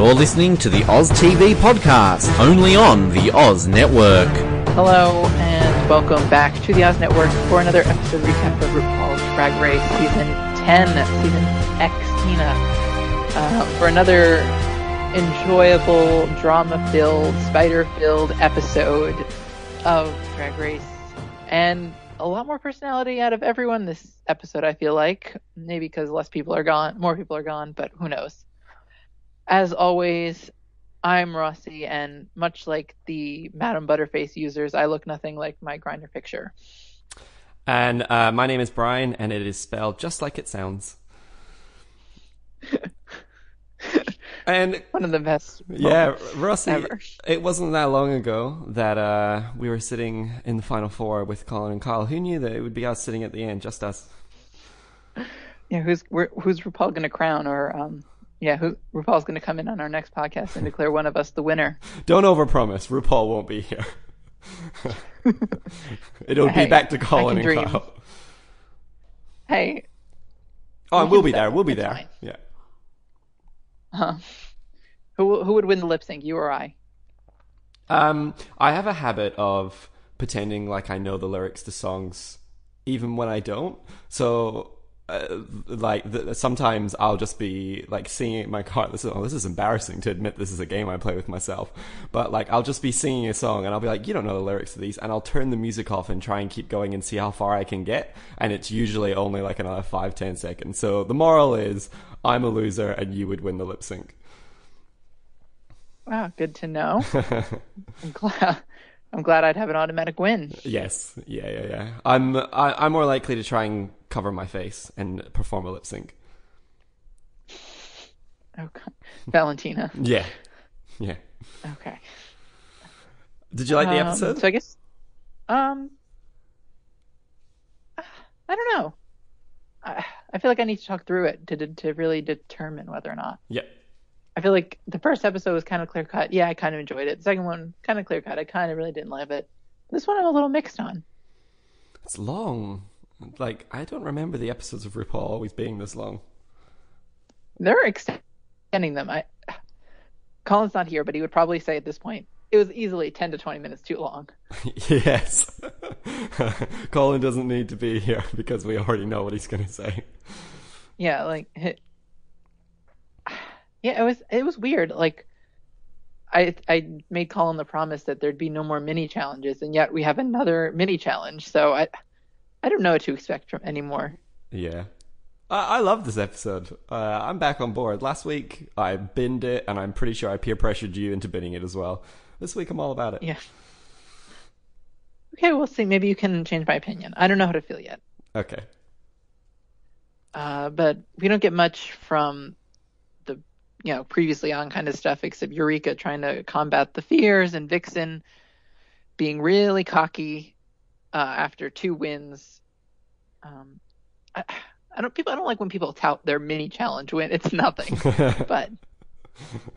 You're listening to the Oz TV podcast, only on the Oz Network. Hello and welcome back to the Oz Network for another episode recap of RuPaul's Drag Race Season 10, Season X Tina. Uh, for another enjoyable, drama-filled, spider-filled episode of Drag Race. And a lot more personality out of everyone this episode, I feel like. Maybe because less people are gone, more people are gone, but who knows. As always, I'm Rossi, and much like the Madam Butterface users, I look nothing like my Grindr picture. And uh, my name is Bryan, and it is spelled just like it sounds. and One of the best. yeah, Rossi, ever. it wasn't that long ago that uh, we were sitting in the final four with Colin and Kyle. Who knew that it would be us sitting at the end, just us? Yeah, who's who's RuPaul going to crown, or um, yeah, who RuPaul's going to come in on our next podcast and declare one of us the winner? Don't overpromise. RuPaul won't be here. It'll Hey, be back to Colin and dream. Kyle. Hey, Oh, We we'll be there. We'll be It's there. fine. Yeah. huh? Who who would win the lip sync, you or I? Um, I have a habit of pretending like I know the lyrics to songs, even when I don't. So, uh, like, th- sometimes I'll just be like singing in my car. This is oh, this is embarrassing to admit. This is a game I play with myself. But like, I'll just be singing a song, and I'll be like, "You don't know the lyrics to these," and I'll turn the music off and try and keep going and see how far I can get. And it's usually only like another five, ten seconds. So the moral is, I'm a loser, and you would win the lip sync. Wow, good to know. I'm glad. I'm glad I'd have an automatic win. Yes, yeah, yeah, yeah. I'm I, I'm more likely to try and cover my face and perform a lip sync. Okay, Valentina. Yeah, yeah. Okay. Did you like the Um, episode? So I guess, um, I don't know. I, I feel like I need to talk through it to to to really determine whether or not. yeah, I feel like the first episode was kind of clear cut. Yeah, I kind of enjoyed it. The second one, kind of clear cut. I kind of really didn't love it. This one, I'm a little mixed on. it's long. Like I don't remember the episodes of RuPaul always being this long. They're extending them. I Colin's not here, but he would probably say at this point it was easily 10 to 20 minutes too long. yes, Colin doesn't need to be here because we already know what he's going to say. Yeah, like it, yeah, it was it was weird. Like I I made Colin the promise that there'd be no more mini challenges, and yet we have another mini challenge. So I I don't know what to expect from anymore. Yeah. I, I love this episode. Uh, I'm back on board. Last week I binned it, and I'm pretty sure I peer pressured you into binning it as well. This week I'm all about it. Yeah. Okay, we'll see. Maybe you can change my opinion. I don't know how to feel yet. Okay. Uh, but we don't get much from the you know previously on kind of stuff except Eureka trying to combat the fears and Vixen being really cocky uh, after two wins. Um, I, I don't people I don't like when people tout their mini challenge win. It's nothing, but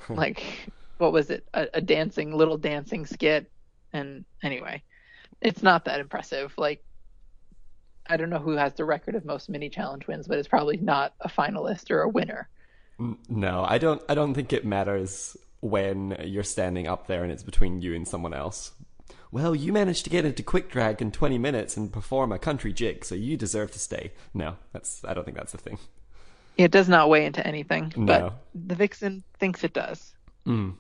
like what was it? A, a dancing little dancing skit, and anyway, it's not that impressive. Like I don't know who has the record of most mini challenge wins, but it's probably not a finalist or a winner. No, I don't. I don't think it matters when you're standing up there and it's between you and someone else. Well, you managed to get into quick drag in 20 minutes and perform a country jig, so you deserve to stay. No, that's. I don't think that's a thing. It does not weigh into anything, No. but the Vixen thinks it does. Well,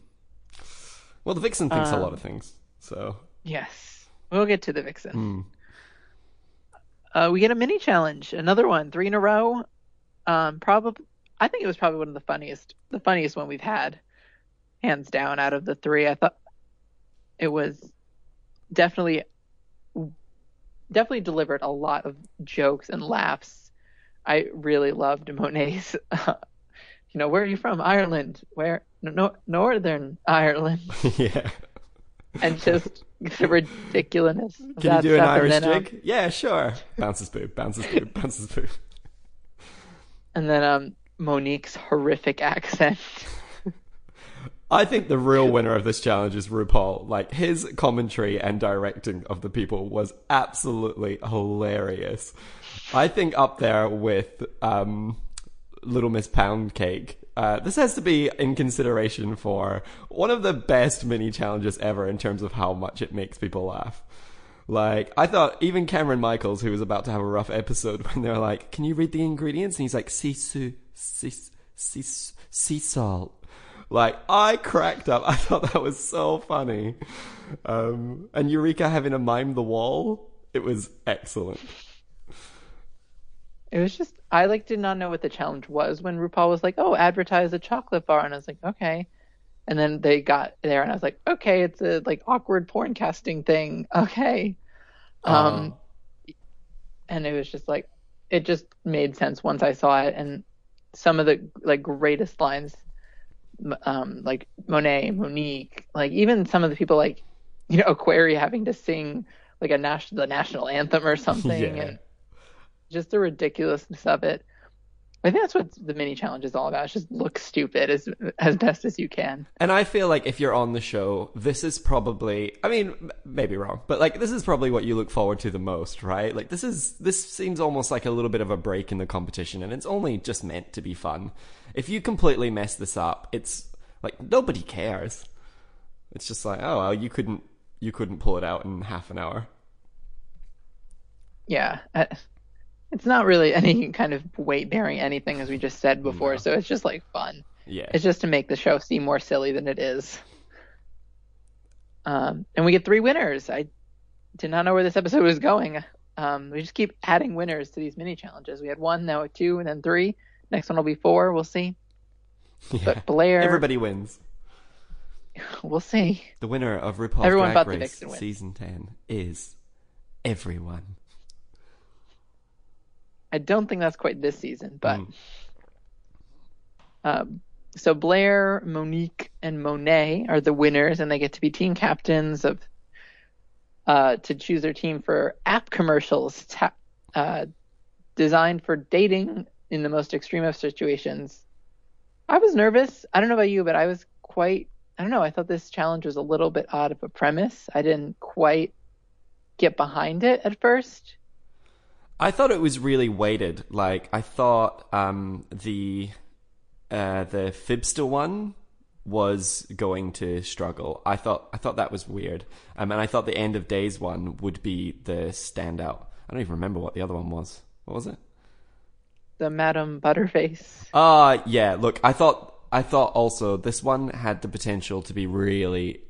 the vixen thinks a lot of things, so Yes, we'll get to the Vixen. Uh, we get a mini challenge, another one, three in a row. Um, probably, I think it was probably one of the funniest, the funniest one we've had, hands down. Out of the three, I thought it was definitely, definitely delivered a lot of jokes and laughs. I really loved Monet's. you know, where are you from? Ireland. Where? No, Northern Ireland. yeah. and just the ridiculousness. of Can you do an. Irish um, jig? Yeah, sure. Bounces boob, bounces boob, bounces boob. and then um, Monique's horrific accent. I think the real winner of this challenge is RuPaul. Like his commentary and directing of the people was absolutely hilarious. I think up there with um Little Miss Pound Cake. Uh, this has to be in consideration for one of the best mini challenges ever in terms of how much it makes people laugh. Like, I thought even Cameron Michaels, who was about to have a rough episode, when they're like, "Can you read the ingredients?" and he's like, "Sea sea, sea, sea salt." Like, I cracked up. I thought that was so funny. Um, and Eureka having to mime the wall, it was excellent. It was just I like did not know what the challenge was when RuPaul was like, "Oh, advertise a chocolate bar," and I was like, "Okay." And then they got there, and I was like, "Okay, it's a like awkward porn casting thing." Okay. Um, and it was just like it just made sense once I saw it, and some of the like greatest lines, um, like Monet, Monique, like even some of the people like you know Aquaria having to sing like a national the national anthem or something, Yeah. and just the ridiculousness of it. I think that's what the mini challenge is all about. It's just look stupid as as best as you can. And I feel like if you're on the show, this is probably, I mean, maybe wrong, but like this is probably what you look forward to the most, right? Like this is, this seems almost like a little bit of a break in the competition and it's only just meant to be fun. If you completely mess this up, it's like nobody cares. It's just like, oh, well, you couldn't, you couldn't pull it out in half an hour. Yeah, uh, it's not really any kind of weight bearing anything as we just said before. No. So it's just like fun. Yeah. It's just to make the show seem more silly than it is. Um, and we get three winners. I did not know where this episode was going. Um, we just keep adding winners to these mini challenges. We had one, now two, and then three. Next one will be four. We'll see. yeah. But Blair, Everybody wins. we'll see. The winner of RuPaul's Everyone Drag Race season 10 is everyone. I don't think that's quite this season, but Mm. um, so Blair, Monique, and Monet are the winners, and they get to be team captains of uh, to choose their team for app commercials ta- uh, designed for dating in the most extreme of situations. I was nervous. I don't know about you, but I was quite. I don't know. I thought this challenge was a little bit odd of a premise. I didn't quite get behind it at first. I thought it was really weighted. Like I thought um, the uh, the Fibster one was going to struggle. I thought I thought that was weird. Um, and I thought the End of Days one would be the standout. I don't even remember what the other one was. What was it? The Madam Butterface. Uh yeah, look, I thought I thought also this one had the potential to be really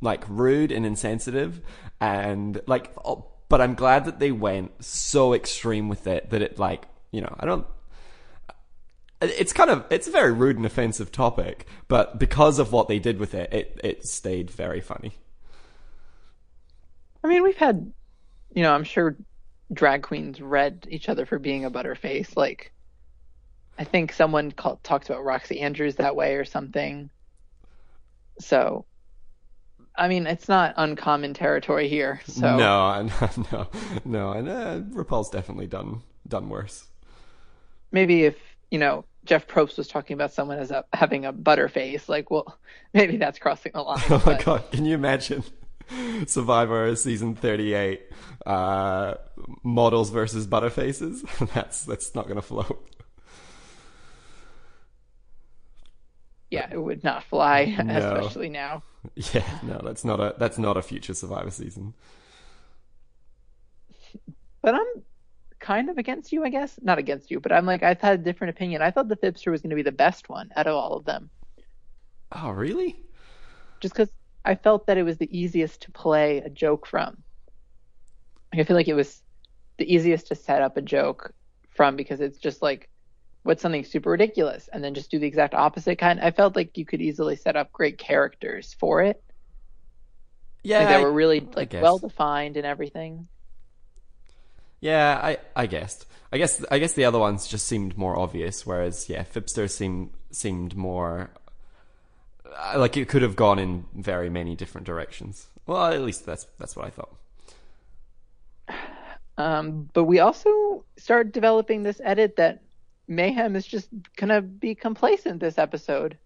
like rude and insensitive and like oh, but I'm glad that they went so extreme with it that it like, you know, I don't it's kind of it's a very rude and offensive topic, but because of what they did with it, it it stayed very funny. I mean, we've had, you know, I'm sure drag queens read each other for being a butterface. Like, I think someone called, talked about Roxy Andrews that way or something. So, I mean, it's not uncommon territory here. So, No, no, no, and uh, definitely done done worse. maybe if, you know, Jeff Probst was talking about someone as a, having a butterface, like, well, maybe that's crossing the line. Oh my but- god, can you imagine Survivor season 38 uh, models versus butterfaces? that's that's not going to float. Yeah, it would not fly, No. especially now. Yeah, no, that's not a that's not a future Survivor season. But I'm kind of against you, I guess. Not against you, but I'm like I've had a different opinion. I thought the Fibster was going to be the best one out of all of them, Oh, really? just because I felt that it was the easiest to play a joke from. I feel like it was the easiest to set up a joke from because it's just like what's something super ridiculous and then just do the exact opposite kind. I felt like you could easily set up great characters for it. Yeah, Like that I- were really like well defined and everything. Yeah, I I guessed. I guess I guess the other ones just seemed more obvious, whereas yeah, Fibster seemed seemed more uh, like it could have gone in very many different directions. Well, at least that's that's what I thought. Um, but we also started developing this edit that Mayhem is just gonna be complacent this episode,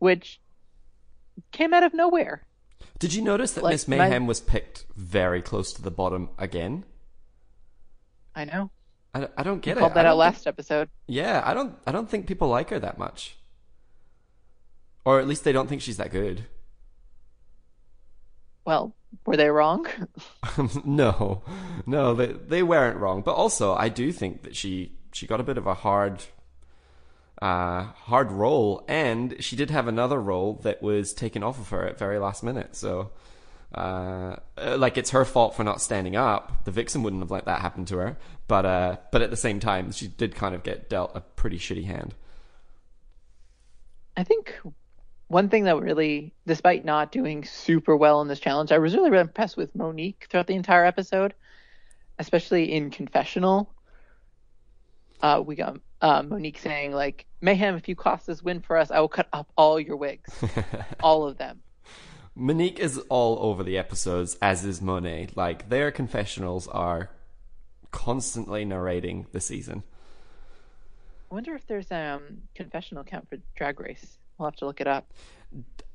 which came out of nowhere. Did you notice that Like, Miss my- Mayhem was picked very close to the bottom again? I know. I, I don't get it. Called that out last episode. yeah, I don't. I don't think people like her that much, or at least they don't think she's that good. Well, were they wrong? no, no, they they weren't wrong. But also, I do think that she she got a bit of a hard, uh, hard role, and she did have another role that was taken off of her at very last minute. So, uh, uh, like it's her fault for not standing up. The vixen wouldn't have let that happen to her. But uh, but at the same time, she did kind of get dealt a pretty shitty hand. I think one thing that really, despite not doing super well in this challenge, I was really, really impressed with Monique throughout the entire episode, especially in confessional. Uh, we got uh, Monique saying like, "Mayhem, if you cost this win for us, I will cut up all your wigs, all of them." Monique is all over the episodes, as is Monet. Like their confessionals are constantly narrating the season. I wonder if there's a um, confessional account for Drag Race. We'll have to look it up.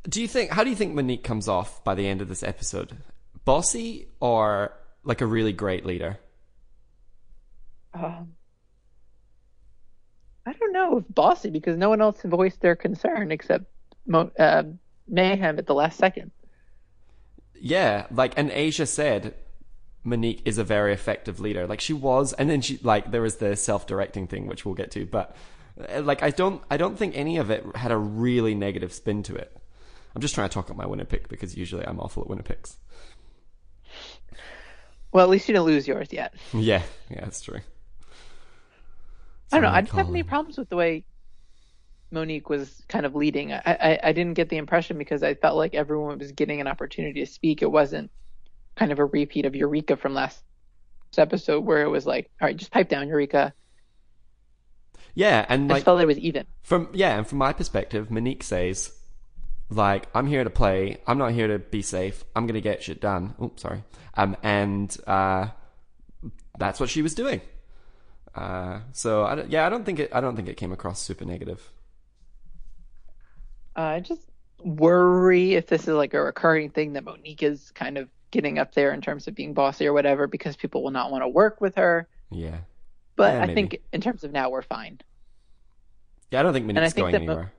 Do you think? How do you think Monique comes off by the end of this episode? Bossy or like a really great leader? Um, I don't know if bossy because no one else voiced their concern except Mo- uh, Mayhem at the last second. Yeah, like and Asia said Monique is a very effective leader. Like she was and then she like there was the self-directing thing which we'll get to, but uh, like I don't I don't think any of it had a really negative spin to it. I'm just trying to talk up my winner pick because usually I'm awful at winner picks. Well, at least you didn't lose yours yet. Yeah, yeah, that's true. I don't know. I didn't have any problems with the way Monique was kind of leading. I, I, I didn't get the impression because I felt like everyone was getting an opportunity to speak. It wasn't kind of a repeat of Eureka from last episode where it was like, all right, just pipe down, Eureka. Yeah, and I like just felt it was even. From yeah, and from my perspective, Monique says, like, I'm here to play. I'm not here to be safe. I'm gonna get shit done. Oh, sorry. Um, and uh, that's what she was doing. Uh, so I yeah, I don't think it. I don't think it came across super negative. Uh, I just worry if this is like a recurring thing that Monique is kind of getting up there in terms of being bossy or whatever because people will not want to work with her. Yeah, But Yeah, I maybe. think in terms of now, we're fine. yeah. I don't think Monique's think going that Mo- anywhere.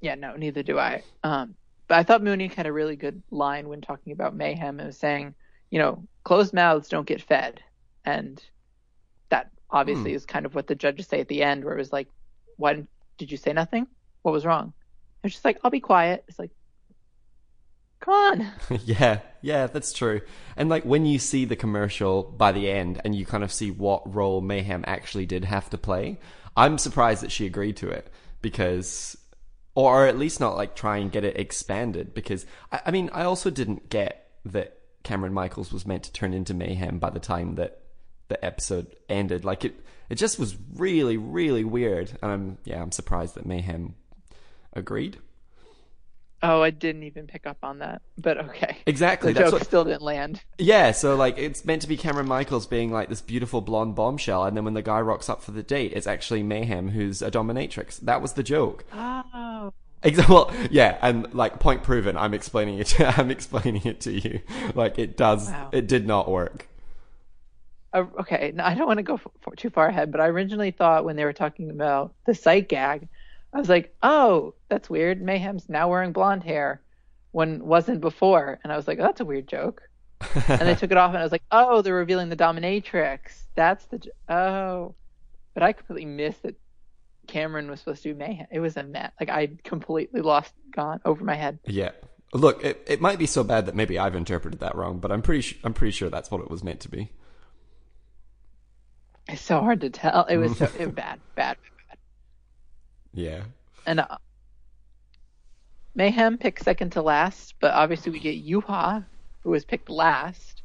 Yeah, no, neither do I. Um, but I thought Monique had a really good line when talking about mayhem. and was saying, you know, closed mouths don't get fed, and obviously Hmm. is kind of what the judges say at the end, where it was like, "Why didn't, you say nothing? What was wrong?" And just like, "I'll be quiet." It's like, come on. yeah, yeah, that's true. And like when you see the commercial by the end and you kind of see what role Mayhem actually did have to play, I'm surprised that she agreed to it because, or at least not like try and get it expanded because I, I mean, I also didn't get that Cameron Michaels was meant to turn into Mayhem by the time that the episode ended. Like it, it just was really, really weird. And I'm, yeah, I'm surprised that Mayhem agreed. Oh, I didn't even pick up on that, but okay. Exactly. The joke what, still didn't land. Yeah, so like it's meant to be Cameron Michaels being like this beautiful blonde bombshell, and then when the guy rocks up for the date, it's actually Mayhem who's a dominatrix. That was the joke. Oh. Exa- well, yeah, and like point proven. I'm explaining it. I'm explaining it to you. Like it does. Wow. It did not work. Uh, okay, no, I don't want to go f- f- too far ahead, but I originally thought when they were talking about the sight gag, I was like, "Oh, that's weird. Mayhem's now wearing blonde hair, when wasn't before." And I was like, oh, "That's a weird joke." And they took it off, and I was like, "Oh, they're revealing the dominatrix. That's the j- oh." But I completely missed that Cameron was supposed to be Mayhem. It was a mess. Like I completely lost, gone over my head. Yeah. Look, it it might be so bad that maybe I've interpreted that wrong, but I'm pretty su- I'm pretty sure that's what it was meant to be. It's so hard to tell. It was so it, bad, bad, bad. Yeah. And uh, Mayhem picked second to last, but obviously we get Yuha, who was picked last.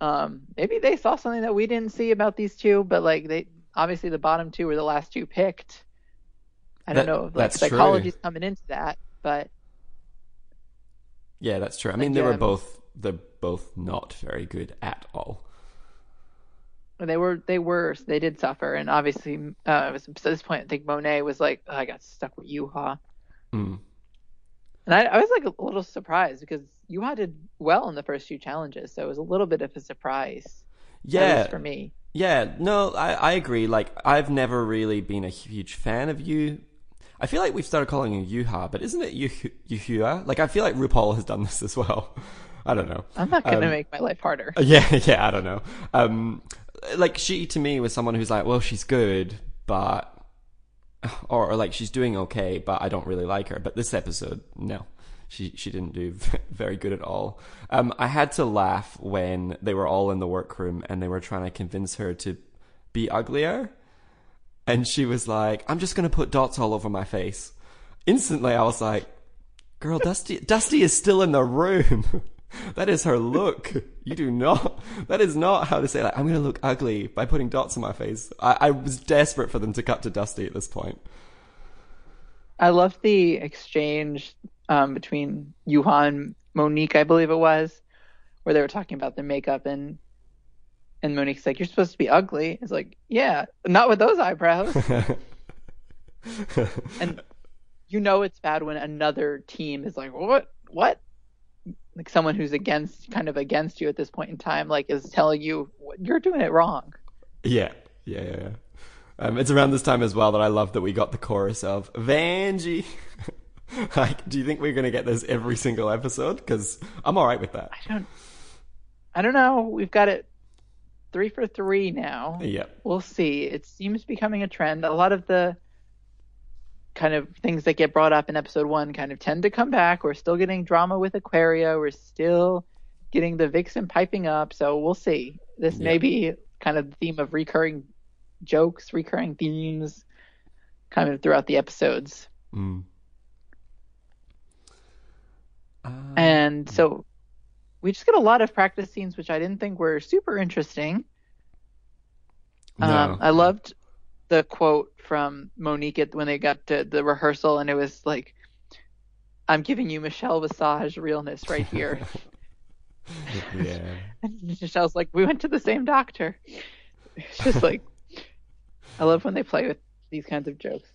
Um, maybe they saw something that we didn't see about these two, but like they obviously the bottom two were the last two picked. I don't That- know if like that's true. psychology's coming into that, but Yeah, that's true. I mean, Like, they were um, both they're both not very good at all. They were they were they did suffer, and obviously uh, it was at this point I think Monet was like, oh, I got stuck with Yuha. Mm. And I, I was like a little surprised because Yuha did well in the first few challenges, so it was a little bit of a surprise. at Yeah, least for me. Yeah, no, I, I agree. Like, I've never really been a huge fan of you. I feel like we've started calling you Yuha, but isn't it Yuh- Yuhua? Like, I feel like RuPaul has done this as well. I don't know. I'm not going to Um, make my life harder. Yeah, yeah, I don't know. Um, like she to me was someone who's like, well, she's good, but or, or like she's doing okay, but I don't really like her. But this episode, no, she she didn't do very good at all. Um, I had to laugh when they were all in the workroom and they were trying to convince her to be uglier, and she was like, "I'm just gonna put dots all over my face." Instantly, I was like, "Girl, Dusty, Dusty is still in the room." That is her look. You do not. That is not how to say like I'm going to look ugly by putting dots on my face. I, I was desperate for them to cut to Dusty at this point. I loved the exchange um, between Yuhan Monique, I believe it was, where they were talking about their makeup and and Monique's like, "You're supposed to be ugly." It's like, "Yeah, not with those eyebrows." and you know it's bad when another team is like, "What? What?" Like someone who's against, kind of against you at this point in time, like is telling you you're doing it wrong. yeah, yeah, yeah. yeah. Um, it's around this time as well that I love that we got the chorus of Vanjie. like, do you think we're going to get this every single episode? Because I'm all right with that. I don't, I don't know. We've got it three for three now. Yeah. we'll see. It seems becoming a trend. A lot of the kind of things that get brought up in episode one kind of tend to come back. We're still getting drama with Aquaria. We're still getting the Vixen piping up. So we'll see. This may be kind of the theme of recurring jokes, recurring themes, kind of throughout the episodes. Mm. Um, And so we just get a lot of practice scenes, which I didn't think were super interesting. Um. I loved the quote from Monique at, when they got to the rehearsal, and it was like, "I'm giving you Michelle Visage realness right here." yeah. and Michelle's like, "We went to the same doctor." It's just like, I love when they play with these kinds of jokes.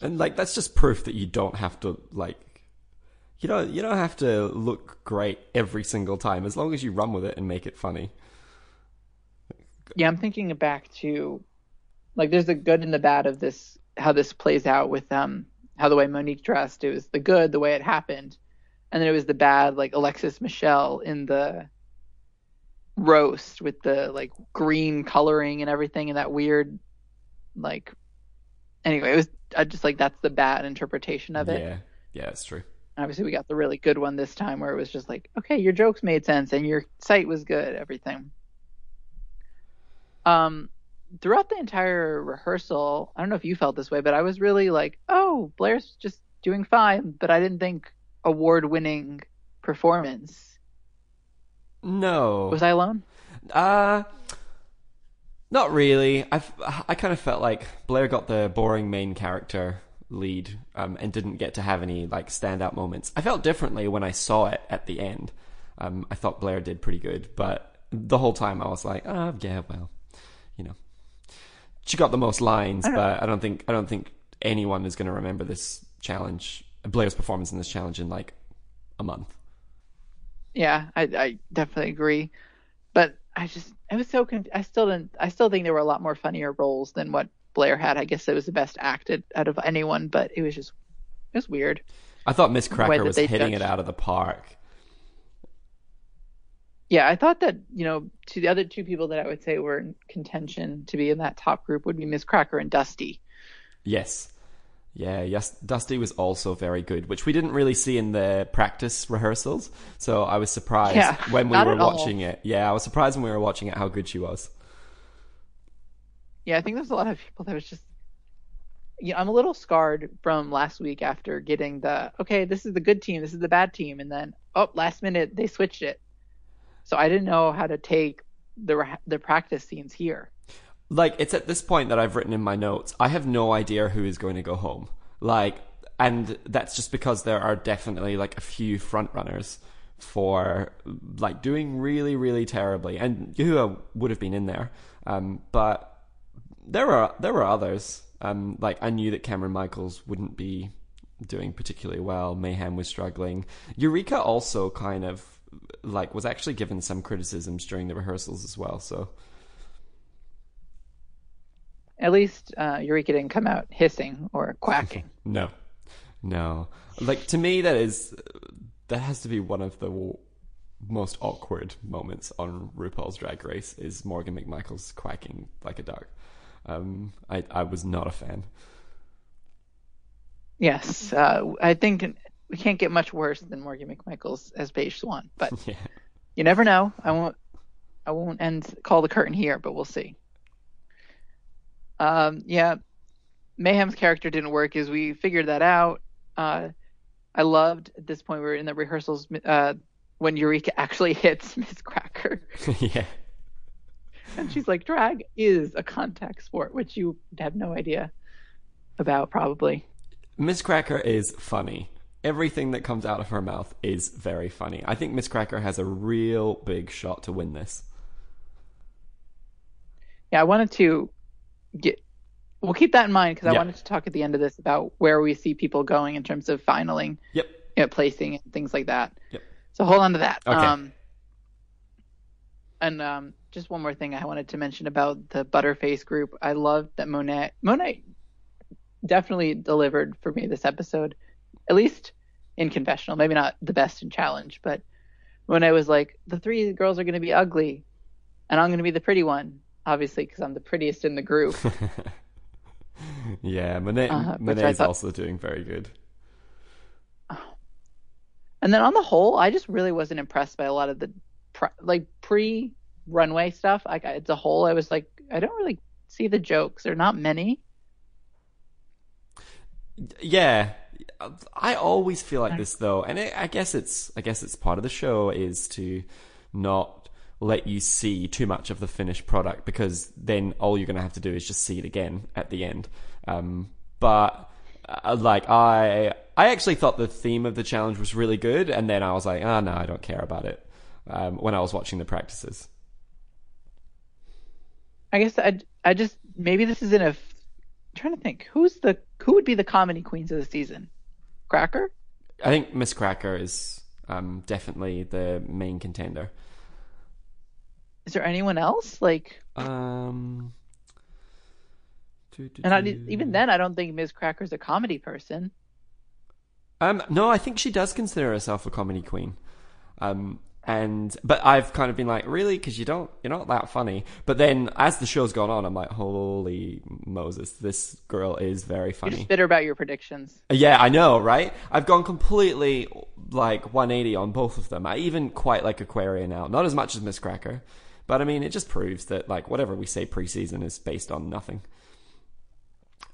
And like that's just proof that you don't have to like you don't you don't have to look great every single time as long as you run with it and make it funny. Yeah, I'm thinking back to, like, there's the good and the bad of this, how this plays out with um how the way Monique dressed. It was the good, the way it happened, and then it was the bad, like Alexis Michelle in the roast with the like green coloring and everything, and that weird, like, anyway, it was I just like that's the bad interpretation of it. Yeah. Yeah, it's true. Obviously, we got the really good one this time, where it was just like, okay, your jokes made sense and your sight was good, everything. Um, throughout the entire rehearsal, I don't know if you felt this way, but I was really like, oh, Blair's just doing fine, but I didn't think award-winning performance. No. Was I alone? Uh not really. I I kind of felt like Blair got the boring main character lead um, and didn't get to have any like standout moments. I felt differently when I saw it at the end. Um, I thought Blair did pretty good, but the whole time I was like, oh yeah, well, you know, she got the most lines, I but I don't think I don't think anyone is going to remember this challenge, Blair's performance in this challenge in like a month. Yeah, I, I definitely agree. But I just, I was so, con- I still didn't, I still think there were a lot more funnier roles than what Blair had. I guess it was the best acted out of anyone, but it was just, it was weird. I thought Miss Cracker was hitting it out of the park. Yeah, I thought that, you know, to the other two people that I would say were in contention to be in that top group would be Miss Cracker and Dusty. Yes. Yeah, yes, Dusty was also very good, which we didn't really see in the practice rehearsals. So I was surprised Yeah, when we were at all. watching it. Yeah, I was surprised when we were watching it how good she was. Yeah, I think there's a lot of people that was just, yeah, I'm a little scarred from last week after getting the, okay, this is the good team, this is the bad team. And then, oh, last minute they switched it. So I didn't know how to take the, the practice scenes here. Like it's at this point that I've written in my notes. I have no idea who is going to go home. Like, and that's just because there are definitely like a few front runners for like doing really, really terribly, and Yuhua would have been in there. Um, but there were there were others. Um, like I knew that Cameron Michaels wouldn't be doing particularly well. Mayhem was struggling. Eureka also kind of like was actually given some criticisms during the rehearsals as well. So at least uh, Eureka didn't come out hissing or quacking. No, no. Like to me, that is that has to be one of the most awkward moments on RuPaul's Drag Race is Morgan McMichaels quacking like a dog. Um, I I was not a fan. Yes, uh, I think we can't get much worse than Morgan McMichaels as Beige Swan, but Yeah. you never know. I won't. I won't end call the curtain here, but we'll see. Um, yeah, Mayhem's character didn't work as we figured that out. Uh, I loved at this point we were in the rehearsals uh, when Eureka actually hits Miss Cracker, yeah. and she's like, "Drag is a contact sport," which you have no idea about, probably. Miss Cracker is funny. Everything that comes out of her mouth is very funny. I think Miss Cracker has a real big shot to win this. Yeah, I wanted to get. We'll keep that in mind because I Yeah. wanted to talk at the end of this about where we see people going in terms of finaling, Yep. you know, placing, and things like that. Yep. So hold on to that. Okay. Um, and um, just one more thing I wanted to mention about the Butterface group. I loved that Monet. Monet definitely delivered for me this episode, at least in confessional. Maybe not the best in challenge, but when I was like, the three girls are going to be ugly, and I'm going to be the pretty one, obviously because I'm the prettiest in the group. Yeah, Monet, Uh, which I Monet's thought- also doing very good. And then on the whole, I just really wasn't impressed by a lot of the pre- like pre runway stuff. Like as a whole, I was like, I don't really see the jokes. There are not many. Yeah, I always feel like this though, and I I guess it's I guess it's part of the show is to not let you see too much of the finished product because then all you're gonna have to do is just see it again at the end. Um, but uh, like I I actually thought the theme of the challenge was really good, and then I was like, oh no, I don't care about it. Um, when I was watching the practices. I guess I I just maybe this is in a. I'm trying to think who's the who would be the comedy queens of the season. Cracker. I think Miss Cracker is um, definitely the main contender. Is there anyone else like? Um, And I, even then, I don't think Ms. Cracker's a comedy person. um, no, I think she does consider herself a comedy queen. Um, and but I've kind of been like, really, because you don't, you're not that funny. But then as the show's gone on, I'm like, holy Moses, this girl is very You're funny. just bitter about your predictions. Yeah, I know, right? I've gone completely like 180 on both of them. I even quite like Aquaria now. Not as much as Miss Cracker, but I mean, it just proves that like whatever we say preseason is based on nothing.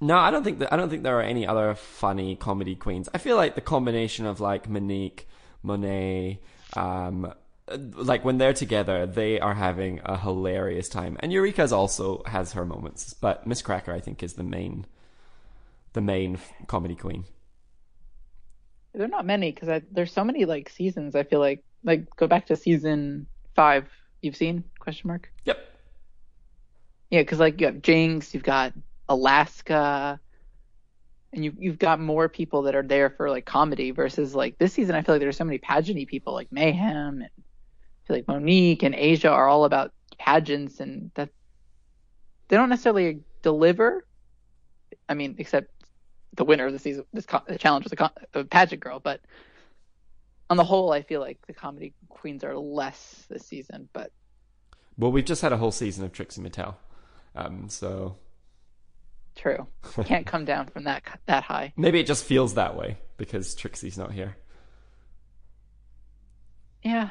No, I don't think that I don't think there are any other funny comedy queens. I feel like the combination of like Monique, Monet, um, like when they're together, they are having a hilarious time. And Eureka's also has her moments, but Miss Cracker, I think, is the main, the main comedy queen. There are not many because there's so many like seasons. I feel like like go back to season five. You've seen question mark? Yep. Yeah, because like you have Jinkx, you've got Alaska, and you've you've got more people that are there for like comedy versus like this season. I feel like there's so many pageanty people like Mayhem and I feel like Monique and Asia are all about pageants and that they don't necessarily deliver. I mean, except the winner of the season, this co- the challenge was a, co- a pageant girl, but on the whole, I feel like the comedy queens are less this season. But Well, we've just had a whole season of Trixie Mattel, um, so true, can't come down from that that high. maybe it just feels that way because Trixie's not here. Yeah,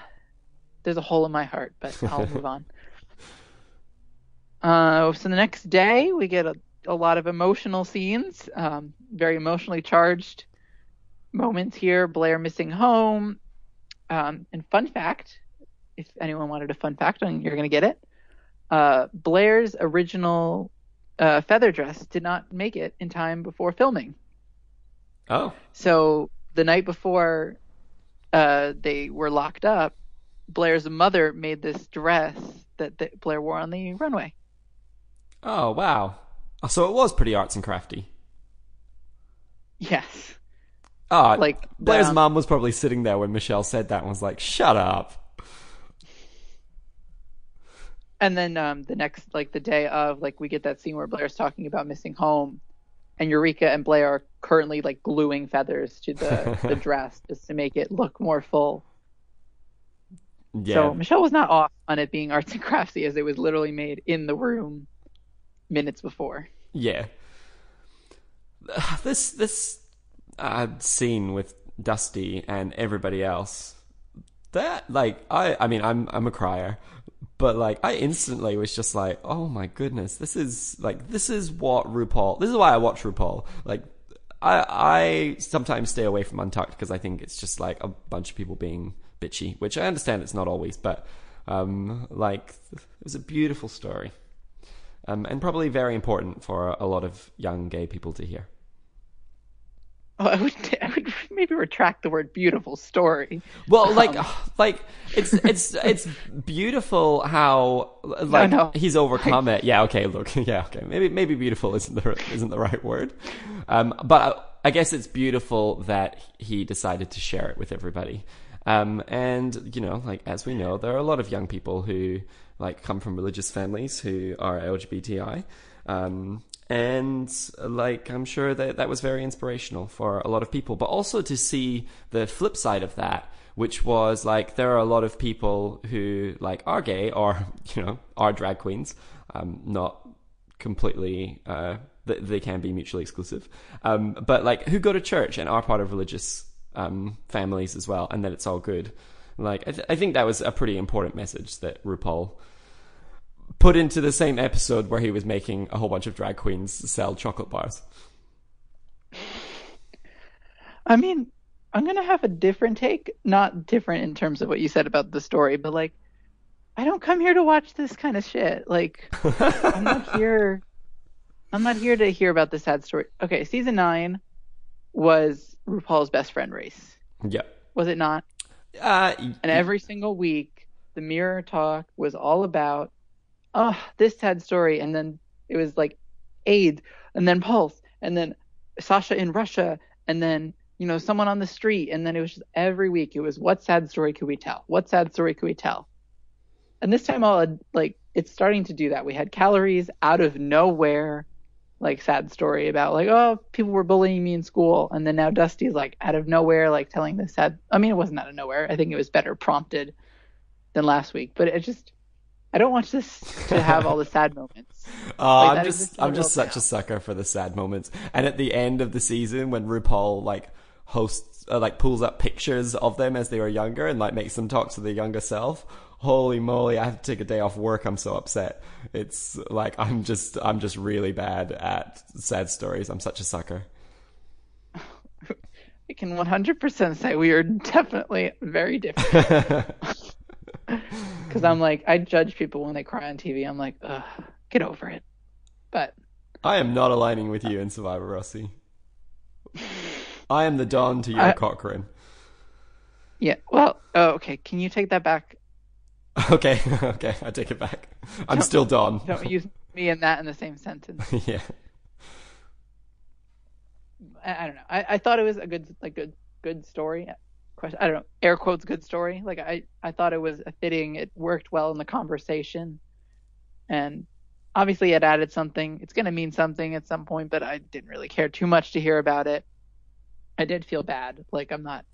there's a hole in my heart, but I'll move on. Uh, so the next day we get a, a lot of emotional scenes, um, very emotionally charged moments here. Blair missing home. Um, and fun fact, if anyone wanted a fun fact, you're gonna get it. Uh, Blair's original uh, feather dress did not make it in time before filming. Oh, So the night before uh, they were locked up, Blair's mother made this dress that, that Blair wore on the runway. oh, wow! Oh, So it was pretty arts and crafty. Yes. Ah, Like, Blair's mum was probably sitting there when Michelle said that and was like, "Shut up." And then um, the next, like the day of, like we get that scene where Blair's talking about missing home, and Eureka and Blair are currently like gluing feathers to the the dress just to make it look more full. Yeah. So Michelle was not off on it being arts and craftsy, as it was literally made in the room minutes before. Yeah. This this uh, scene with Dusty and everybody else. That like I I mean I'm I'm a crier, but like I instantly was just like, oh my goodness, this is like this is what RuPaul. This is why I watch RuPaul. Like I I sometimes stay away from Untucked because I think it's just like a bunch of people being bitchy, which I understand it's not always, but um like it was a beautiful story. Um, and probably very important for a lot of young gay people to hear. Oh, I would I would maybe retract the word beautiful story. Well, like, like it's it's it's beautiful how like no. he's overcome it. Yeah, okay, look, yeah, okay, maybe maybe beautiful isn't the isn't the right word, um, but I, I guess it's beautiful that he decided to share it with everybody. Um, and you know, like as we know, there are a lot of young people who like come from religious families who are LGBTI. Um, and like I'm sure that that was very inspirational for a lot of people, but also to see the flip side of that, which was like there are a lot of people who like are gay or you know are drag queens, um, not completely. Uh, they, they can be mutually exclusive, um, but like who go to church and are part of religious um, families as well, and that it's all good. Like I, th- I think that was a pretty important message that RuPaul put into the same episode where he was making a whole bunch of drag queens sell chocolate bars. I mean, I'm gonna have a different take, not different in terms of what you said about the story, but like, I don't come here to watch this kind of shit. Like, I'm not here. I'm not here to hear about the sad story. Okay, season nine was RuPaul's best friend race. Yeah. Was it not? Uh, And every single week, the mirror talk was all about, oh, this sad story. And then it was like AIDS, and then Pulse, and then Sasha in Russia, and then, you know, someone on the street. And then it was just every week, it was what sad story could we tell? What sad story could we tell? And this time, all like, it's starting to do that. We had Kalorie's out of nowhere, like, sad story about, like, oh, people were bullying me in school. And then now Dusty's, like, out of nowhere, like, telling this sad. I mean, it wasn't out of nowhere. I think it was better prompted than last week. But it just, I don't want this to have all the sad moments. Oh, Like, I'm just I'm just such now. a sucker for the sad moments. And at the end of the season, when RuPaul like hosts, uh, like pulls up pictures of them as they were younger and like makes them talk to their younger self. Holy moly! I have to take a day off work. I'm so upset. It's like I'm just I'm just really bad at sad stories. I'm such a sucker. I can 100% say we are definitely very different. Because I'm like, I judge people when they cry on TV. I'm like, ugh, get over it. But I am not aligning with you in Survivor Rossi. I am the Dawn to your I- Cochran. yeah, well, oh, okay. Can you take that back? Okay, okay, I take it back. I'm still Dawn. Don't use me and that in the same sentence. yeah. I, I don't know. I, I thought it was a good, like, good, good story. Question. I don't know. Air quotes, good story. Like, I, I thought it was a fitting. It worked well in the conversation, and obviously it added something. It's going to mean something at some point, but I didn't really care too much to hear about it. I did feel bad. Like, I'm not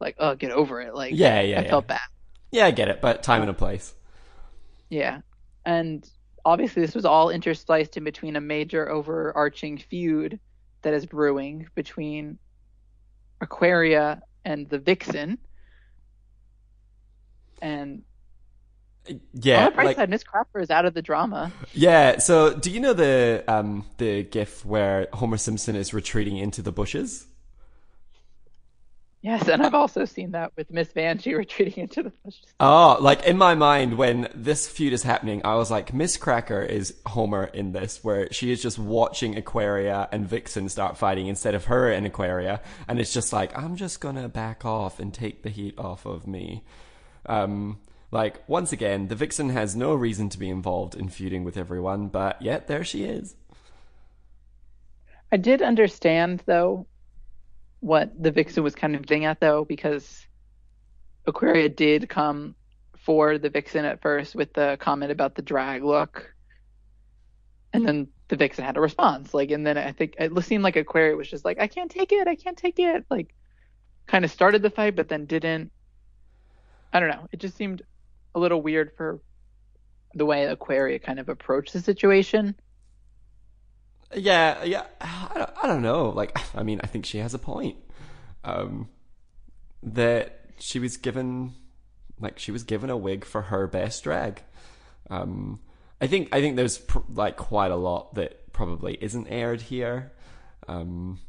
like, oh, get over it. Like, Yeah, yeah, I yeah. felt bad. Yeah, I get it, but time and a place. Yeah. And obviously, this was all interspliced in between a major overarching feud that is brewing between Aquaria and the Vixen. And on Yeah, the bright like side, Miss Cracker is out of the drama. yeah. So, do you know the um the gif where Homer Simpson is retreating into the bushes? Yes, and I've also seen that with Miss Vanjie retreating into the bushes. Oh, like in my mind, when this feud is happening, I was like, Miss Cracker is Homer in this, where she is just watching Aquaria and Vixen start fighting instead of her and Aquaria, and it's just like, I'm just gonna back off and take the heat off of me. Um, like once again, the Vixen has no reason to be involved in feuding with everyone, but yet there she is. I did understand though what the Vixen was kind of getting at though, because Aquaria did come for the Vixen at first with the comment about the drag look, and then the Vixen had a response. Like, and then I think it seemed like Aquaria was just like, I can't take it, I can't take it. Like, kind of started the fight, but then didn't. I don't know. It just seemed a little weird for the way Aquaria kind of approached the situation. Yeah, yeah. I don't, I don't know. Like, I mean, I think she has a point. Um, that she was given, like, she was given a wig for her best drag. Um, I think I think there's pr- like quite a lot that probably isn't aired here. Um,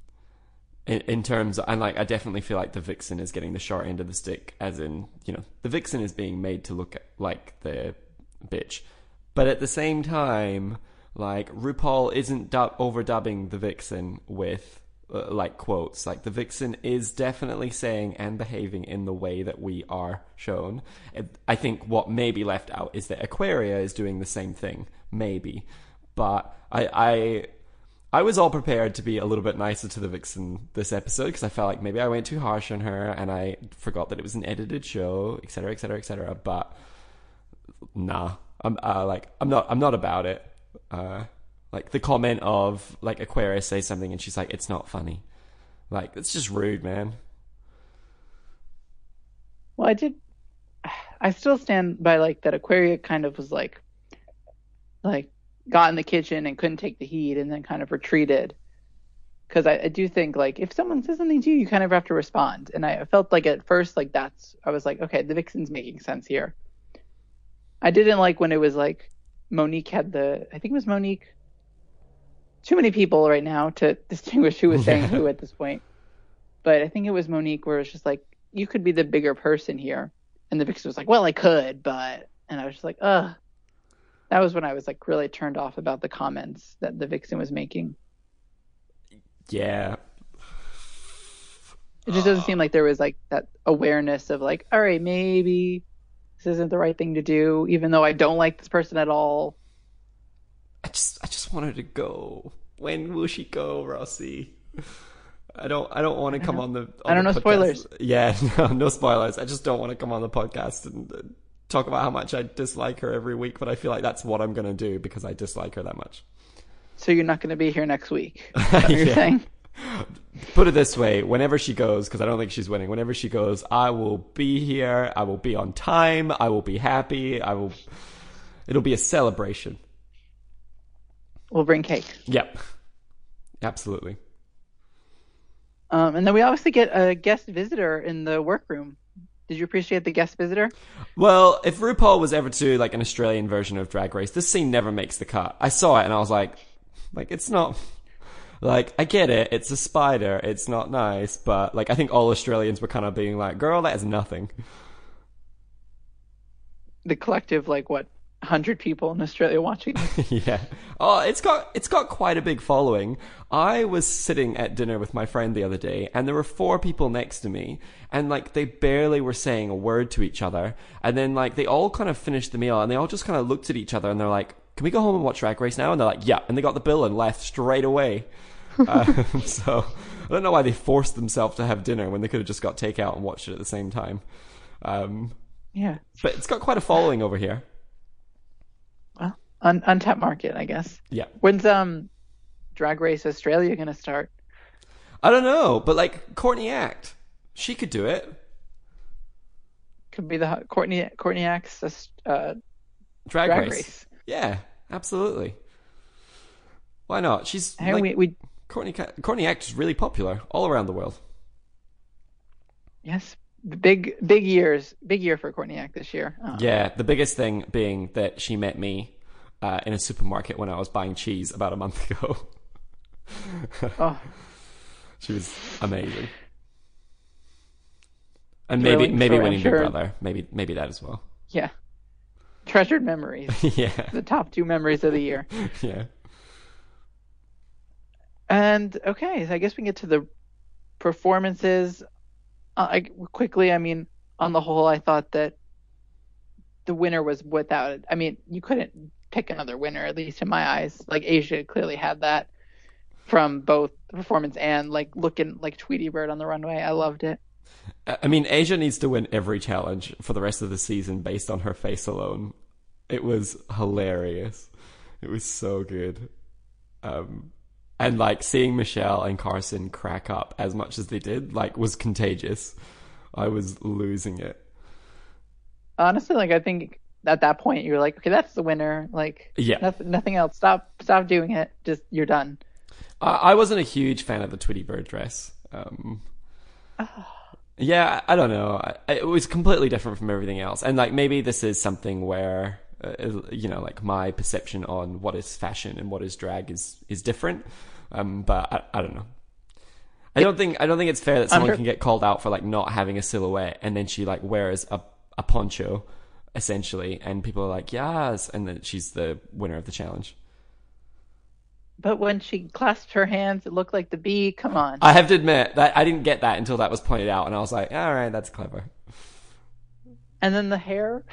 in, in terms, and like I definitely feel like the vixen is getting the short end of the stick, as in you know the vixen is being made to look like the bitch, but at the same time, like RuPaul isn't du- overdubbing the vixen with uh, like quotes. Like the vixen is definitely saying and behaving in the way that we are shown. I think what may be left out is that Aquaria is doing the same thing, maybe. But I, I, I was all prepared to be a little bit nicer to the vixen this episode because I felt like maybe I went too harsh on her and I forgot that it was an edited show, etc., etc., etc. But nah, I'm uh, like I'm not I'm not about it. Uh, like the comment of like Aquaria says something and she's like, "It's not funny." Like it's just rude, man. Well, I did. I still stand by like that. Aquaria kind of was like, like got in the kitchen and couldn't take the heat, and then kind of retreated. Because I, I do think like if someone says something to you, you kind of have to respond. And I felt like at first like that's I was like, okay, the vixen's making sense here. I didn't like when it was like Monique had the I think it was Monique too many people right now to distinguish who was saying yeah. who at this point. But I think it was Monique where it's just like, you could be the bigger person here. And the vixen was like, well, I could, but, and I was just like, ugh. That was when I was like really turned off about the comments that the vixen was making. Yeah. It just doesn't seem like there was like that awareness of like, all right, maybe this isn't the right thing to do, even though I don't like this person at all. I just I just want her to go. When will she go, Rossi? I don't I don't want to come on the. On I don't know spoilers. Yeah, no, no spoilers. I just don't want to come on the podcast and uh, talk about how much I dislike her every week. But I feel like that's what I'm going to do because I dislike her that much. So you're not going to be here next week. Is you're saying? Put it this way: whenever she goes, because I don't think she's winning. Whenever she goes, I will be here. I will be on time. I will be happy. I will. It'll be a celebration. We'll bring cake. Yep. Absolutely. Um, and then we obviously get a guest visitor in the workroom. Did you appreciate the guest visitor? Well, if RuPaul was ever to like an Australian version of Drag Race, this scene never makes the cut. I saw it and I was like, like it's not like I get it, it's a spider, it's not nice, but like I think all Australians were kind of being like, "Girl, that is nothing." The collective, like what hundred people in Australia watching. yeah. Oh, it's got it's got quite a big following. I was sitting at dinner with my friend the other day, and there were four people next to me, and like they barely were saying a word to each other, and then like they all kind of finished the meal, and they all just kind of looked at each other, and they're like, "Can we go home and watch Drag Race now?" And they're like, "Yeah," and they got the bill and left straight away. um, so I don't know why they forced themselves to have dinner when they could have just got takeout and watched it at the same time. Um, yeah, but it's got quite a following over here. Un- untapped market, I guess. Yeah. When's um Drag Race Australia gonna start? I don't know, but like Courtney Act, she could do it. Could be the Courtney Courtney Act's uh, drag, drag race. race. Yeah, absolutely. Why not? She's like, we, we Courtney Courtney Act is really popular all around the world. Yes, big big years, big year for Courtney Act this year. Oh. Yeah, the biggest thing being that she met me uh, in a supermarket when I was buying cheese about a month ago. oh. She was amazing. And maybe maybe winning sure. Big Brother, maybe maybe that as well. Yeah, treasured memories. yeah, the top two memories of the year. yeah. And okay, so I guess we can get to the performances. Uh, I, quickly, I mean, on the whole, I thought that the winner was without it. I mean, you couldn't pick another winner, at least in my eyes. Like Asia clearly had that from both the performance and like looking like Tweety Bird on the runway. I loved it. I mean, Asia needs to win every challenge for the rest of the season based on her face alone. It was hilarious. It was so good. Um, and like seeing Michelle and Carson crack up as much as they did, like, was contagious. I was losing it. Honestly, like I think at that point you're like, okay, that's the winner. Like, Yeah. nothing, nothing else. Stop, stop doing it. Just you're done. I, I wasn't a huge fan of the Tweety Bird dress. Um, yeah, I, don't know. It was completely different from everything else, and like maybe this is something where uh, you know, like my perception on what is fashion and what is drag is is different. Um, but I, I don't know. I don't think I don't think it's fair that someone Under- can get called out for like not having a silhouette, and then she like wears a a poncho, essentially, and people are like, yes, and then she's the winner of the challenge. But when she clasped her hands, it looked like the bee. Come on. I have to admit that I didn't get that until that was pointed out, and I was like, all right, that's clever. And then the hair,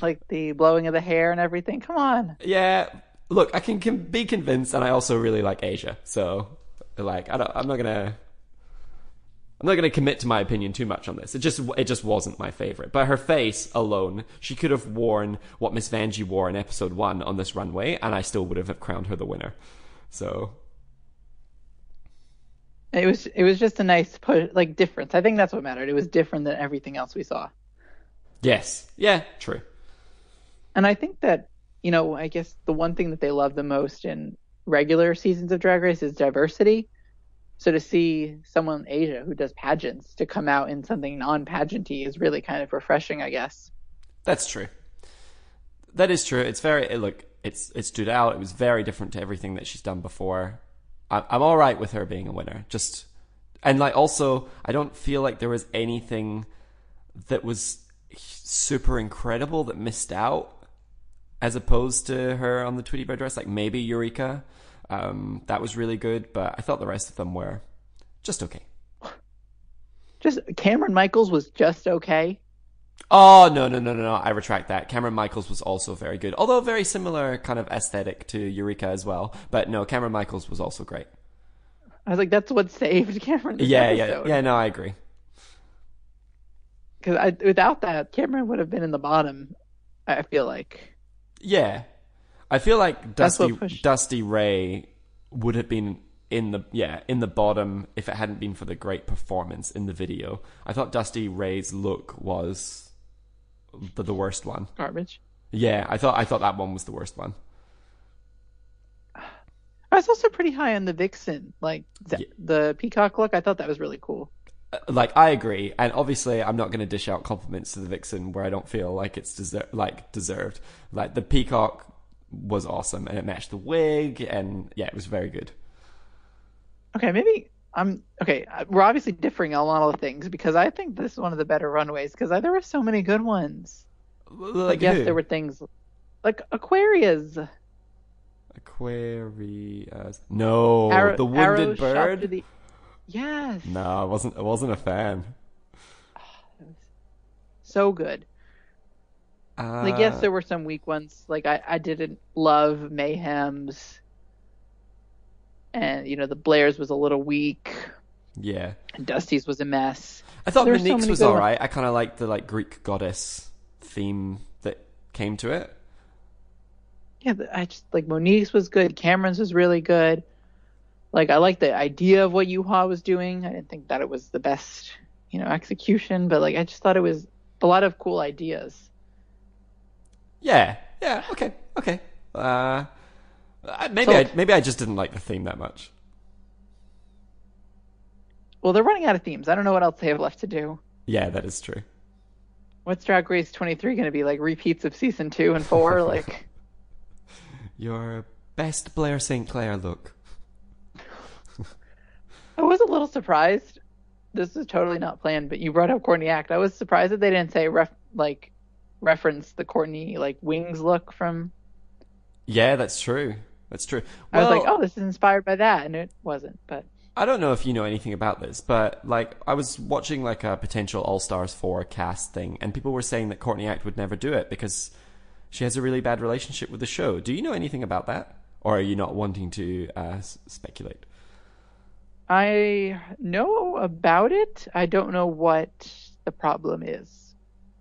like the blowing of the hair and everything. Come on. Yeah, look, I can, can be convinced, and I also really like Asia, so like, I don't, I'm not gonna, I'm not gonna commit to my opinion too much on this. It just, it just wasn't my favorite. But her face alone, she could have worn what Miss Vanjie wore in episode one on this runway, and I still would have crowned her the winner. So It was it was just a nice push, like difference. I think that's what mattered. It was different than everything else we saw. yes, yeah, true. And I think that, you know, I guess the one thing that they love the most in regular seasons of Drag Race is diversity. So to see someone in Asia who does pageants to come out in something non-pageanty is really kind of refreshing, I guess. That's true. That is true. It's very it, look. It's it stood out. It was very different to everything that she's done before. I, I'm all right with her being a winner. Just and like also, I don't feel like there was anything that was super incredible that missed out, as opposed to her on the Tweety Bird dress. Like maybe Eureka, um, that was really good, but I thought the rest of them were just okay. Just Kameron Michaels was just okay. Oh no no no no no! I retract that. Kameron Michaels was also very good, although very similar kind of aesthetic to Eureka as well. But no, Kameron Michaels was also great. I was like, that's what saved Kameron. Yeah yeah episode. yeah. No, I agree. Because I, without that, Kameron would have been in the bottom. I feel like. Yeah, I feel like Dusty Dusty Ray would have been in the yeah in the bottom if it hadn't been for the great performance in the video. I thought Dusty Ray's look was the, the worst one. Garbage. Yeah, I thought I thought that one was the worst one. I was also pretty high on the Vixen, like the, Yeah. the peacock look. I thought that was really cool. Uh, like I agree, and obviously I'm not going to dish out compliments to the vixen where I don't feel like it's deser- like deserved. Like the peacock was awesome, and it matched the wig, and yeah, it was very good. Okay, maybe I'm okay. uh, We're obviously differing on a lot of things because I think this is one of the better runways because there were so many good ones. Like yes, who? there were things like Aquaria, Aquaria. No, Arrow, the wounded bird. the- Yes, No, I wasn't. I wasn't a fan. so good. Uh, Like yes, there were some weak ones. Like I, I didn't love Mayhem's, and you know the Blair's was a little weak, yeah. and Dusty's was a mess. I thought There were so Monique's many was good ones. alright. I kind of liked the like Greek goddess theme that came to it. Yeah, I just like Monique's was good. Kameron's was really good. Like I like the idea of what Yuha was doing. I didn't think that it was the best, you know, execution, but like I just thought it was a lot of cool ideas. Yeah, yeah, okay, okay. Uh, maybe I maybe I just didn't like the theme that much. Well, they're running out of themes. I don't know what else they have left to do. Yeah, that is true. What's Drag Race 23 going to be like? Repeats of season two and four? like, Your best Blair St. Clair look. I was a little surprised. This is totally not planned, but you brought up Courtney Act. I was surprised that they didn't say ref like reference the Courtney like wings look from. Yeah, that's true. That's true. I was like, oh, this is inspired by that, and it wasn't. But I don't know if you know anything about this, but like I was watching like a potential All Stars 4 cast thing and people were saying that Courtney Act would never do it because she has a really bad relationship with the show. Do you know anything about that? Or are you not wanting to uh, speculate? I know about it. I don't know what the problem is.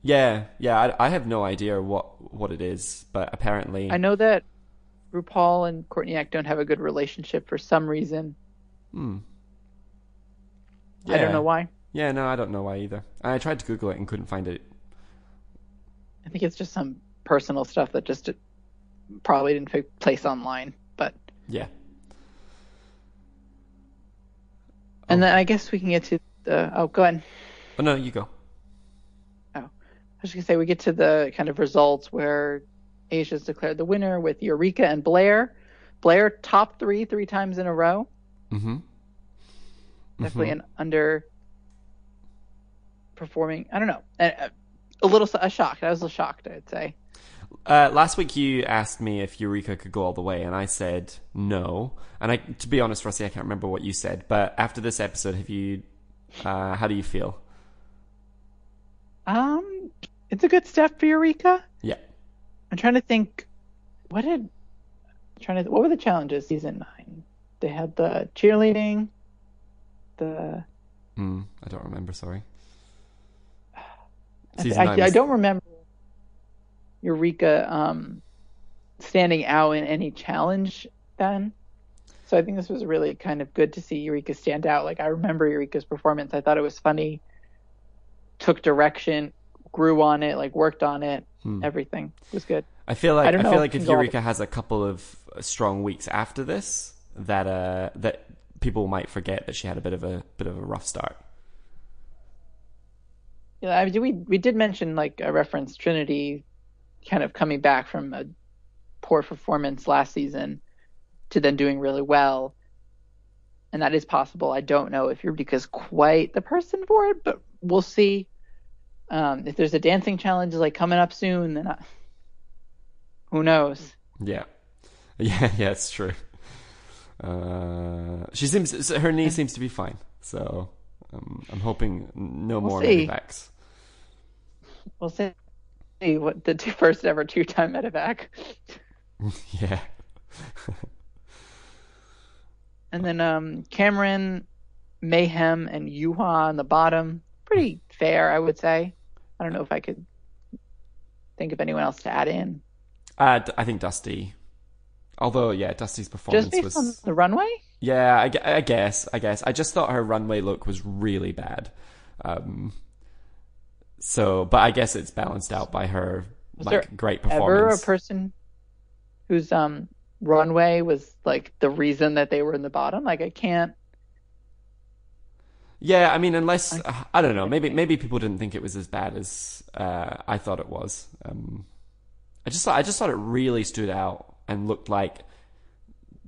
Yeah, yeah. I, I have no idea what what it is, but apparently, I know that RuPaul and Courtney Act don't have a good relationship for some reason. Hmm. I don't know why. Yeah, no, I don't know why either. I tried to Google it and couldn't find it. I think it's just some personal stuff that just probably didn't take place online. But Yeah. and then I guess we can get to the. Oh, go ahead. Oh no, you go. I was gonna say we get to the kind of results where Asia's declared the winner with Eureka and Blair. Blair top three three times in a row. Mm-hmm. Definitely an under performing. I don't know. A, a little a shocked. I was a little shocked. I'd say. Uh, last week you asked me if Eureka could go all the way, and I said no. And I, to be honest, Rossi, I can't remember what you said. But after this episode, have you? Uh, how do you feel? Um, it's a good step for Eureka. Yeah. I'm trying to think. What did? I'm trying to. What were the challenges season nine? They had the cheerleading. The Hmm. I don't remember. Sorry. I, Season I, nine I was- don't remember Eureka um, standing out in any challenge then. So I think this was really kind of good to see Eureka stand out. Like I remember Eureka's performance. I thought it was funny. Took direction, grew on it, like worked on it. Hmm. Everything was good. I feel like I I, feel like if if you got- Eureka has a couple of uh, strong weeks after this, that uh that people might forget that she had a bit of a bit of a rough start. Yeah, I mean, we we did mention like a reference Trinity, kind of coming back from a poor performance last season to then doing really well, and that is possible. I don't know if Eureka's quite the person for it, but we'll see. Um, if there's a dancing challenge like coming up soon, then I, who knows? Yeah, yeah, yeah. It's true. Uh, she seems her knee seems to be fine, so um, I'm hoping no We'll more see. medevac's. We'll see what the two, first ever two-time medevac. Yeah, And then um, Kameron, Mayhem, and Yuha on the bottom. Pretty fair, I would say. I don't know if I could think of anyone else to add in. uh, I think Dusty. Although, yeah, Dusty's performance Just based was. on the runway? Yeah, I, I guess. I guess. I just thought her runway look was really bad. Um, so, but I guess it's balanced out by her Was like there great Ever a person whose um runway was like the reason that they were in the bottom? Like I can't. Yeah, I mean, unless I, don't know, maybe maybe people didn't think it was as bad as uh, I thought it was. Um, I just thought I just thought it really stood out and looked like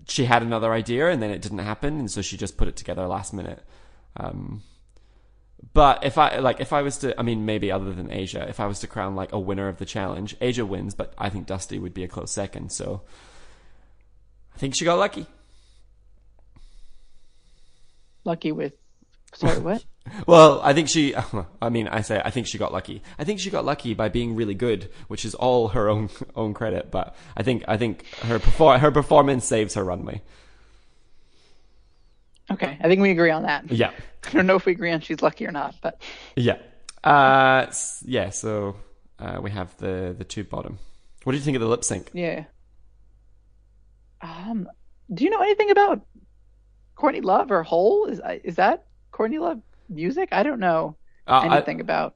she had another idea and then it didn't happen, and so she just put it together last minute. Um, but if I like, if I was to, I mean, maybe other than Asia, if I was to crown like a winner of the challenge, Asia wins, but I think Dusty would be a close second. So I think she got lucky. Lucky with. Sorry, what? Well, I think she. I mean, I say I think she got lucky. I think she got lucky by being really good, which is all her own own credit. But I think I think her perfor- her performance saves her runway. Okay, I think we agree on that. Yeah, I don't know if we agree on she's lucky or not, but yeah, uh, yeah. So uh, we have the the two bottom. What do you think of the lip sync? yeah. Um, do you know anything about Courtney Love or Hole? Is is that Courtney Love music? I don't know Uh, I, anything about.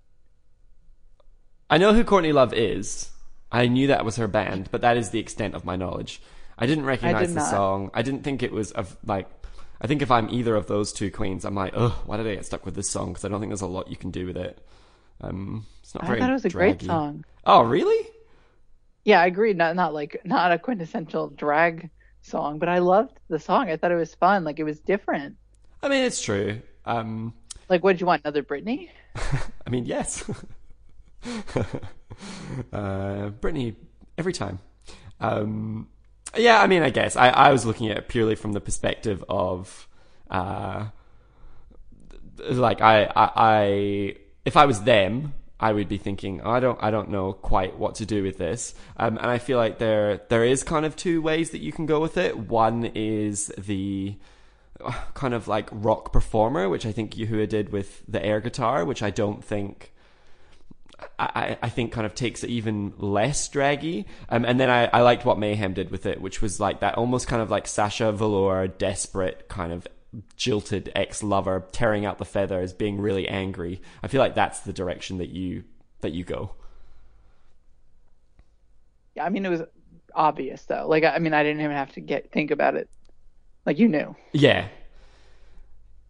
I know who Courtney Love is. I knew that was her band, but that is the extent of my knowledge. I didn't recognize did the not. song. I didn't think it was of like. I think if I'm either of those two queens, I'm like, oh, why did I get stuck with this song? Because I don't think there's a lot you can do with it. Um, it's not I very. thought it was a great song. Oh, really? Yeah, I agree. Not not like not a quintessential drag song, but I loved the song. I thought it was fun. Like it was different. I mean, it's true. Um, Like, what did you want? Another Britney? I mean, yes. uh, Britney, every time. Um, yeah, I mean, I guess I, I was looking at it purely from the perspective of, uh, like I, I, I, if I was them, I would be thinking, I don't, I don't know quite what to do with this. Um, and I feel like there, there is kind of two ways that you can go with it. One is the, kind of like rock performer, which I think Yuhua did with the air guitar, which I don't think. I, I think kind of takes it even less draggy. Um, and then I, I liked what Mayhem did with it, which was like that almost kind of like Sasha Velour, desperate kind of jilted ex lover tearing out the feathers, being really angry. I feel like that's the direction that you that you go. Yeah, I mean it was obvious though. Like I mean I didn't even have to get think about it. Like you knew. Yeah.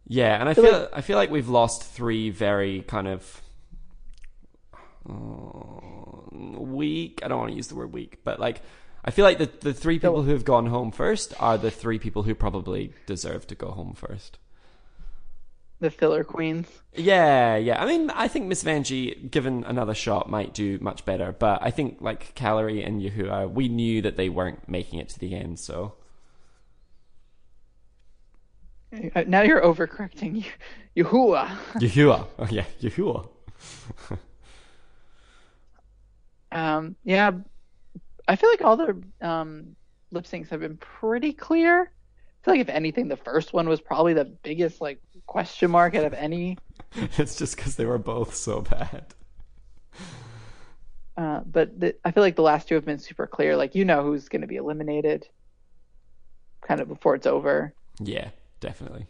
Yeah, and I feel like, I feel like we've lost three very kind of uh, weak. I don't want to use the word weak, but like I feel like the the three people who have gone home first are the three people who probably deserve to go home first. The filler queens. Yeah, yeah. I mean, I think Miss Vanjie, given another shot, might do much better. But I think like Kalorie and Yuhua, we knew that they weren't making it to the end, so. Uh, now you're overcorrecting Yuhua. Yuhua. Oh, yeah, Yuhua. um, yeah, I feel like all the um, lip syncs have been pretty clear. I feel like if anything, the first one was probably the biggest like question mark out of any. it's just because they were both so bad. Uh, but the, I feel like the last two have been super clear. Like you know who's going to be eliminated, kind of before it's over. Yeah, definitely.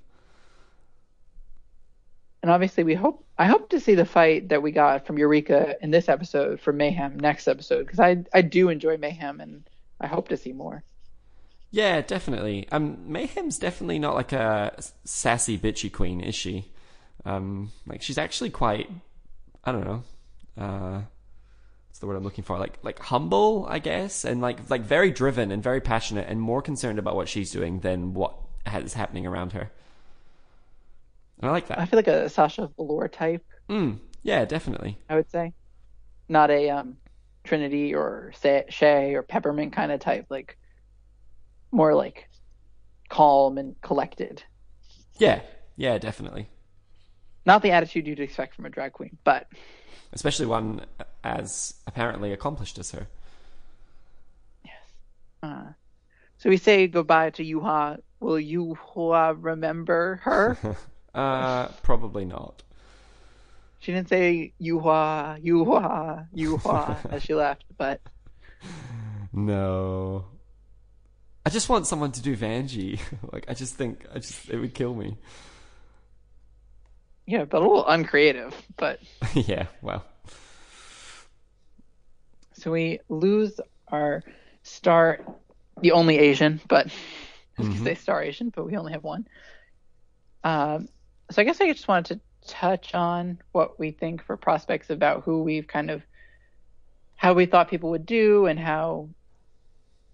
And obviously, we hope I hope to see the fight that we got from Eureka in this episode for Mayhem next episode because I I do enjoy Mayhem and I hope to see more. Yeah, definitely. Um, Mayhem's definitely not like a sassy bitchy queen, is she? Um, like she's actually quite, I don't know, uh, what's the word I'm looking for? Like like humble, I guess, and like like very driven and very passionate and more concerned about what she's doing than what is happening around her. And I like that. I feel like a Sasha Velour type. Mm, yeah, definitely. I would say, not a um, Trinity or Shea or Peppermint kind of type. Like more like calm and collected. Yeah, yeah, definitely. Not the attitude you'd expect from a drag queen, but especially one as apparently accomplished as her. Yes. Uh, so we say goodbye to Yuha. Will Yuha remember her? Uh, probably not. She didn't say Yuhua, Yuhua, Yuhua as she left, but no. I just want someone to do Vanjie. like I just think I just it would kill me. Yeah, but a little uncreative, but yeah, well. So we lose our star the only Asian, but I was mm-hmm. say star Asian, but we only have one. Um, so I guess I just wanted to touch on what we think for prospects about who we've kind of how we thought people would do and how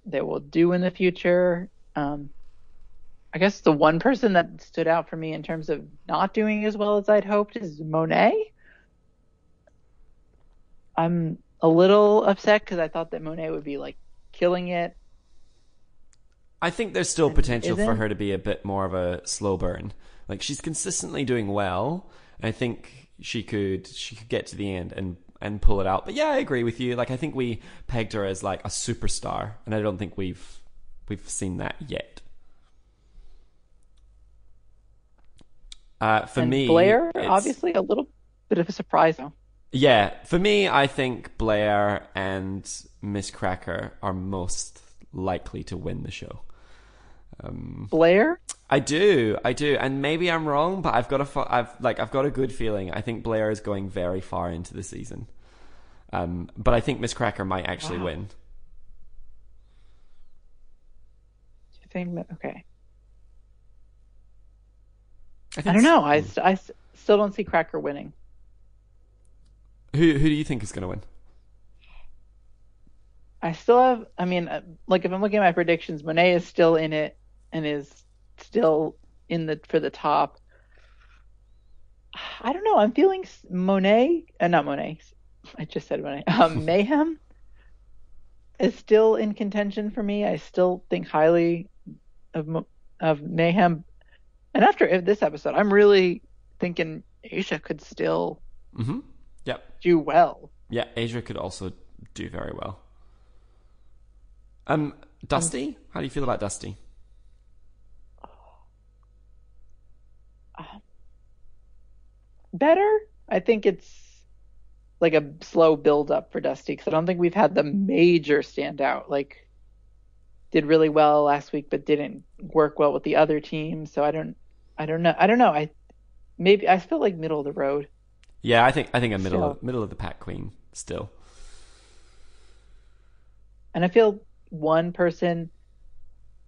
they will do in the future. Um, I guess the one person that stood out for me in terms of not doing as well as I'd hoped is Monet. I'm a little upset because I thought that Monet would be like killing it. I think there's still potential for her to be a bit more of a slow burn. Like she's consistently doing well. I think she could she could get to the end and and pull it out. But yeah, I agree with you. Like I think we pegged her as like a superstar, and I don't think we've we've seen that yet. Uh, for and me, Blair obviously a little bit of a surprise though. Yeah, for me, I think Blair and Miss Cracker are most likely to win the show. Um, Blair? I do, I do, and maybe I'm wrong, but I've got a, I've like, I've got a good feeling. I think Blair is going very far into the season, um, but I think Miss Cracker might actually wow. win. Do you think that? Okay. I, I don't know. I, I still don't see Cracker winning. Who who do you think is going to win? I still have. I mean, uh, like if I'm looking at my predictions, Monet is still in it and is still in the for the top. I don't know. I'm feeling Monet, uh, not Monet. I just said Monet. Um, Mayhem is still in contention for me. I still think highly of of Mayhem. And after this episode, I'm really thinking Asia could still mm-hmm. yep. do well. Yeah, Asia could also do very well. Um, Dusty, um, how do you feel about Dusty? Better. I think it's like a slow build up for Dusty because I don't think we've had the major standout. Like did really well last week, but didn't work well with the other team. So I don't, I don't know. I don't know. I maybe I feel like middle of the road. Yeah, I think I think a middle of, middle of the pack queen still. And I feel one person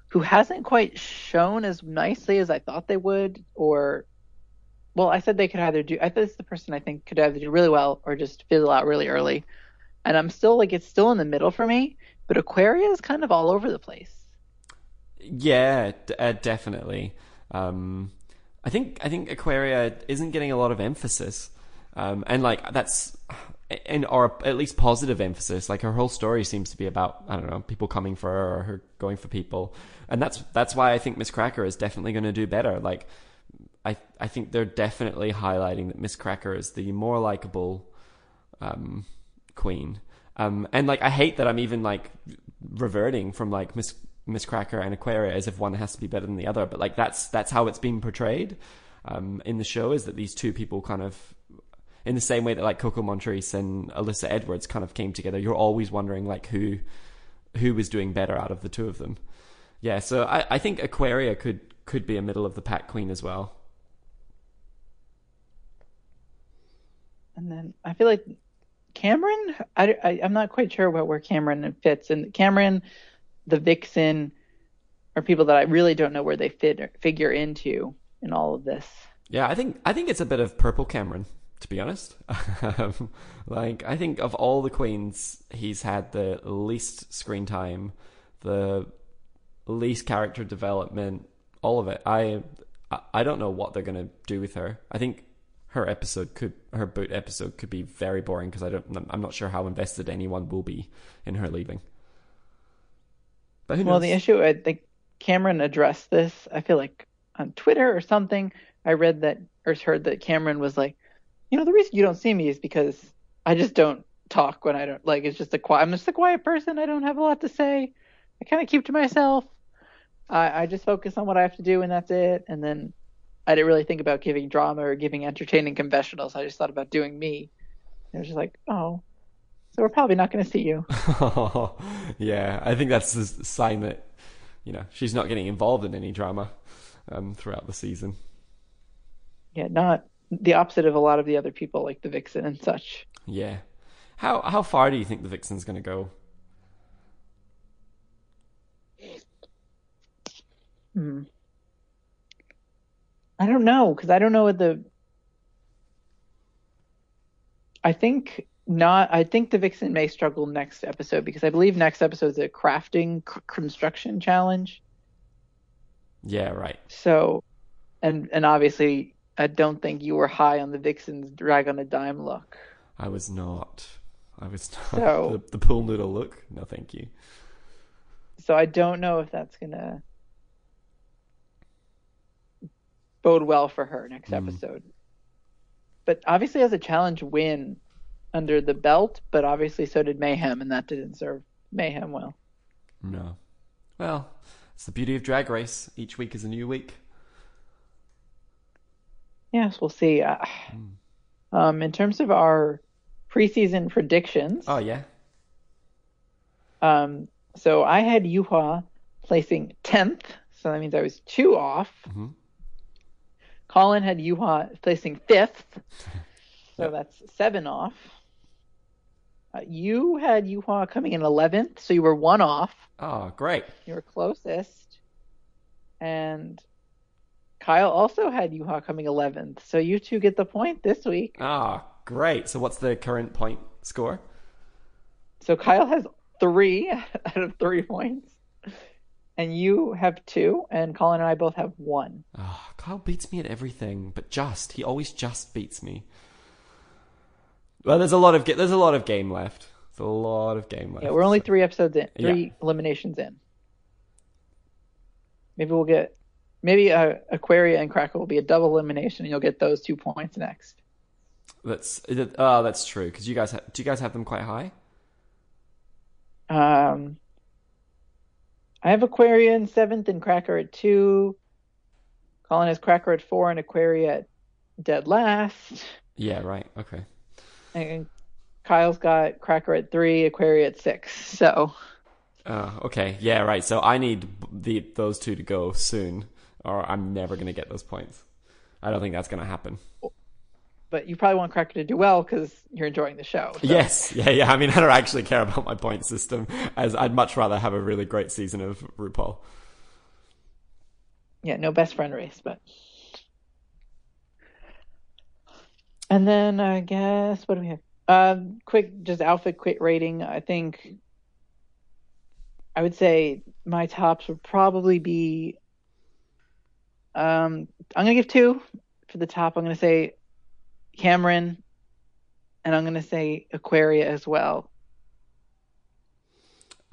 who hasn't quite shown as nicely as I thought they would, or well, I said they could either do. I this is the person I think could either do really well or just fizzle out really early. And I'm still like it's still in the middle for me, but Aquaria is kind of all over the place. Yeah, d- uh, definitely. Um, I think I think Aquaria isn't getting a lot of emphasis, um, and like that's, and or at least positive emphasis. Like her whole story seems to be about I don't know people coming for her or her going for people, and that's that's why I think Miss Cracker is definitely going to do better. Like I I think they're definitely highlighting that Miss Cracker is the more likable um, queen. Um, and like I hate that I'm even like reverting from like Miss Miss Cracker and Aquaria as if one has to be better than the other. But like that's that's how it's been portrayed um, in the show is that these two people kind of in the same way that like Coco Montrese and Alyssa Edwards kind of came together. You're always wondering like who who was doing better out of the two of them. Yeah, so I, I think Aquaria could could be a middle of the pack queen as well. And then I feel like Kameron, I, I, am not quite sure what where Kameron fits. And Kameron, the Vixen, are people that I really don't know where they fit figure into in all of this. Yeah, I think I think it's a bit of Purple Kameron, to be honest. Like I think of all the queens, he's had the least screen time, the least character development, all of it. I- I don't know what they're gonna do with her. I think her episode could her boot episode could be very boring because I don't I'm not sure how invested anyone will be in her leaving. But who knows? Well, the issue, I think Kameron addressed this. I feel like on Twitter or something, I read that or heard that Kameron was like, you know, the reason you don't see me is because I just don't talk when I don't like. It's just a quiet. I'm just a quiet person. I don't have a lot to say. I kind of keep to myself. I, I just focus on what I have to do, and that's it. And then I didn't really think about giving drama or giving entertaining confessionals. I just thought about doing me. And it was just like, oh, so we're probably not going to see you. yeah, I think that's the sign that you know she's not getting involved in any drama um, throughout the season. Yeah, not the opposite of a lot of the other people like the Vixen and such. Yeah, how how far do you think the Vixen's going to go? Hmm. I don't know because I don't know what the. I think not. I think the Vixen may struggle next episode because I believe next episode is a crafting c- construction challenge. Yeah, right. So, and and obviously, I don't think you were high on the Vixen's drag on a dime look. I was not. I was not. So- the, the pool noodle look. No, thank you. So I don't know if that's gonna bode well for her next episode. But obviously has a challenge win under the belt, but obviously so did Mayhem, and that didn't serve Mayhem well. No. Well, it's the beauty of Drag Race. Each week is a new week. Yes, we'll see. Uh, um, in terms of our preseason predictions, Oh yeah. um, so I had Yuhua placing tenth, so that means I was two off. Mhm. Colin had Yuhua placing fifth, so Yep. that's seven off. Uh, you had Yuhua coming in eleventh, so you were one off. Oh, great. You were closest, and Kyle also had Yuhua coming eleventh, so you two get the point this week. Ah, great. So what's the current point score? So Kyle has three out of three points, and you have two, and Colin and I both have one. Oh, Kyle beats me at everything, but just he always just beats me. Well, there's a lot of there's a lot of game left. There's a lot of game left. Yeah, we're only so- three episodes in, three Yeah. eliminations in. Maybe we'll get, maybe uh, Aquaria and Cracker will be a double elimination, and you'll get those two points next. That's oh, that's true. Because you guys ha- do you guys have them quite high? Um, I have Aquaria in seventh and Cracker at two. Colin has Cracker at four and Aquaria at dead last. Yeah, right. Okay. And Kyle's got Cracker at three, Aquaria at six. So Uh, okay. Yeah, right. So I need the those two to go soon, or I'm never going to get those points. I don't think that's going to happen. But you probably want Cracker to do well because you're enjoying the show. So. Yes. Yeah. Yeah. I mean, I don't actually care about my point system, as I'd much rather have a really great season of RuPaul. Yeah, no best friend race, but. And then I guess what do we have? Um, quick, just outfit quick rating. I think I would say my tops would probably be. Um, I'm gonna give two for the top. I'm gonna say Kameron, and I'm gonna say Aquaria as well.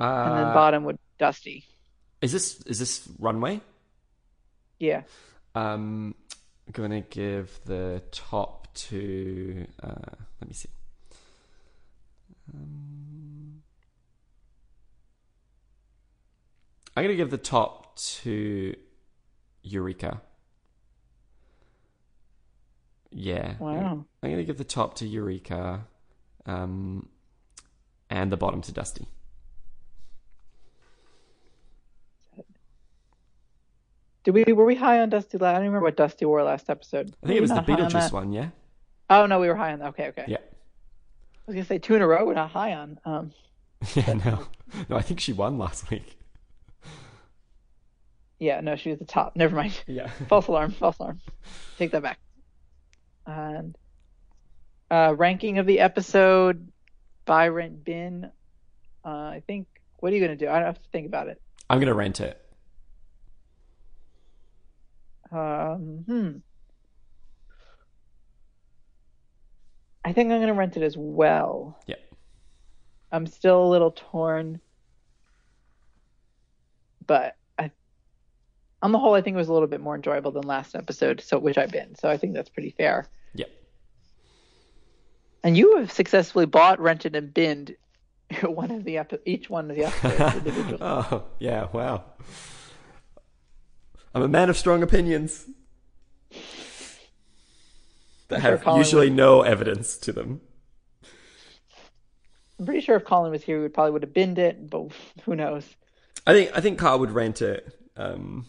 Uh, And then bottom would Dusty. is this is this runway? Yeah. Um, I'm going to give the top to. Uh, let me see. Um, I'm going to give the top to Eureka. Yeah. Wow. I'm going to give the top to Eureka, um, and the bottom to Dusty. Did we were we high on Dusty? I don't remember what Dusty wore last episode. I think it was the high on Beetlejuice one. Yeah. Oh no, we were high on that. Okay, okay. Yeah. I was gonna say two in a row. We're not high on. Um, Yeah. No. No. I think she won last week. yeah, no, she was the top. Never mind. Yeah. false alarm. False alarm. Take that back. And uh, ranking of the episode by rent bin. Uh, I think. What are you gonna do? I don't have to think about it. I'm going to rent it. Um, hmm. I think I'm gonna rent it as well. Yeah. I'm still a little torn, but I, on the whole, I think it was a little bit more enjoyable than last episode. So, which I've been. So I think that's pretty fair. And you have successfully bought, rented, and binned one of the epi- each one of the episodes individually. Oh, yeah, wow. I'm a man of strong opinions that have Colin usually no evidence to them. I'm pretty sure if Colin was here, we would probably would have binned it, but who knows? I think I think Carl would rent it. Um,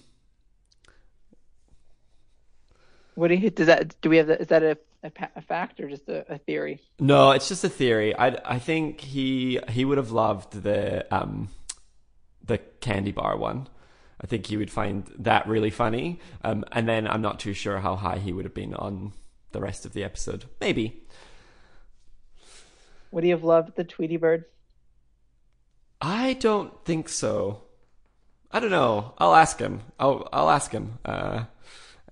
What do you does that? Do we have that? Is that a, a, a fact or just a, a theory? no, it's just a theory. I I think he he would have loved the um the candy bar one. I think he would find that really funny. Um, and then I'm not too sure how high he would have been on the rest of the episode. Maybe. Would he have loved the Tweety Bird? I don't think so. I don't know. I'll ask him. I'll I'll ask him. Uh,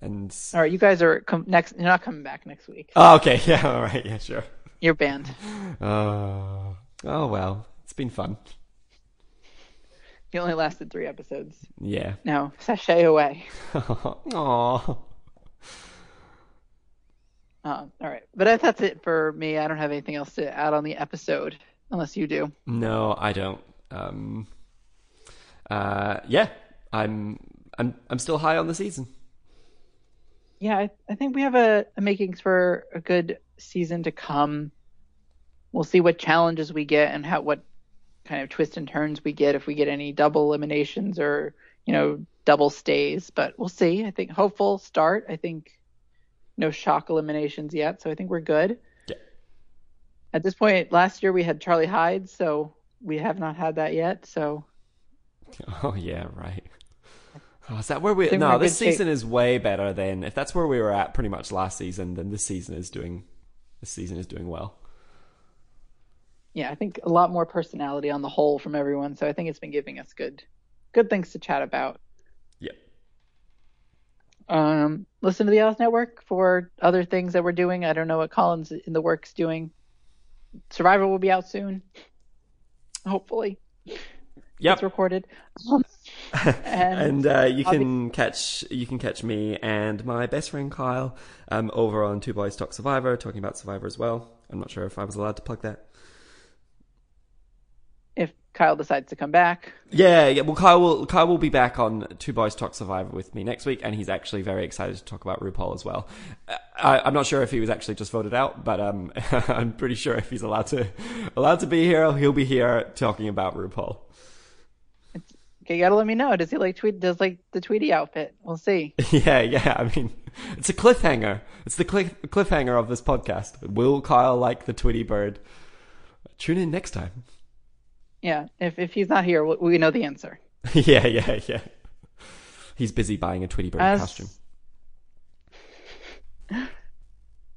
and All right, you guys are com- next. You're not coming back next week. oh, okay, yeah, all right, yeah, sure. You're banned. Uh, oh well, it's been fun. You only lasted three episodes. Yeah. Now sashay away. Aww. Um, all right, but that- that's it for me. I don't have anything else to add on the episode, unless you do. No, I don't. Um. Uh. Yeah. I'm. I'm. I'm still high on the season. Yeah, I, I think we have a, a makings for a good season to come. We'll see what challenges we get and how what kind of twists and turns we get if we get any double eliminations or you know double stays. But we'll see. I think hopeful start. I think no shock eliminations yet, so I think we're good. Yeah. At this point, last year we had Charlie Hyde, so we have not had that yet. So Oh yeah, right. Oh, is that where we? No, this good shape. season is way better than if that's where we were at pretty much last season. Then this season is doing. This season is doing well. yeah, I think a lot more personality on the whole from everyone. So I think it's been giving us good, good things to chat about. Yeah. Um, listen to the Oz Network for other things that we're doing. I don't know what Colin's in the works doing. Survivor will be out soon, hopefully. Yep. It's recorded. Um, and and uh, you I'll be- can catch you can catch me and my best friend Kyle um, over on Two Boys Talk Survivor, talking about Survivor as well. I'm not sure if I was allowed to plug that. if Kyle decides to come back. Yeah, yeah. Well, Kyle will Kyle will be back on Two Boys Talk Survivor with me next week, and he's actually very excited to talk about RuPaul as well. Uh, I, I'm not sure if he was actually just voted out, but um, I'm pretty sure if he's allowed to allowed to be here, he'll be here talking about RuPaul. Okay, you gotta let me know. Does he like tweet? Does like the Tweety outfit? We'll see. Yeah, yeah. I mean, it's a cliffhanger. It's the cliff, cliffhanger of this podcast. Will Kyle like the Tweety bird? Tune in next time. Yeah, if if he's not here, we, we know the answer. yeah, yeah, yeah. He's busy buying a Tweety bird As- costume.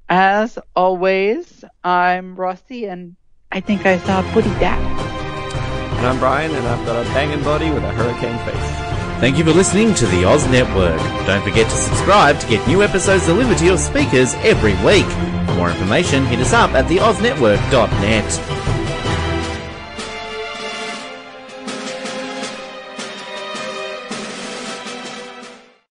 As always, I'm Rusty, and I think I saw Putty Dad. And I'm Bryan, and I've got a banging body with a hurricane face. Thank you for listening to the Oz Network. Don't forget to subscribe to get new episodes delivered to your speakers every week. For more information, hit us up at theoznetwork.net.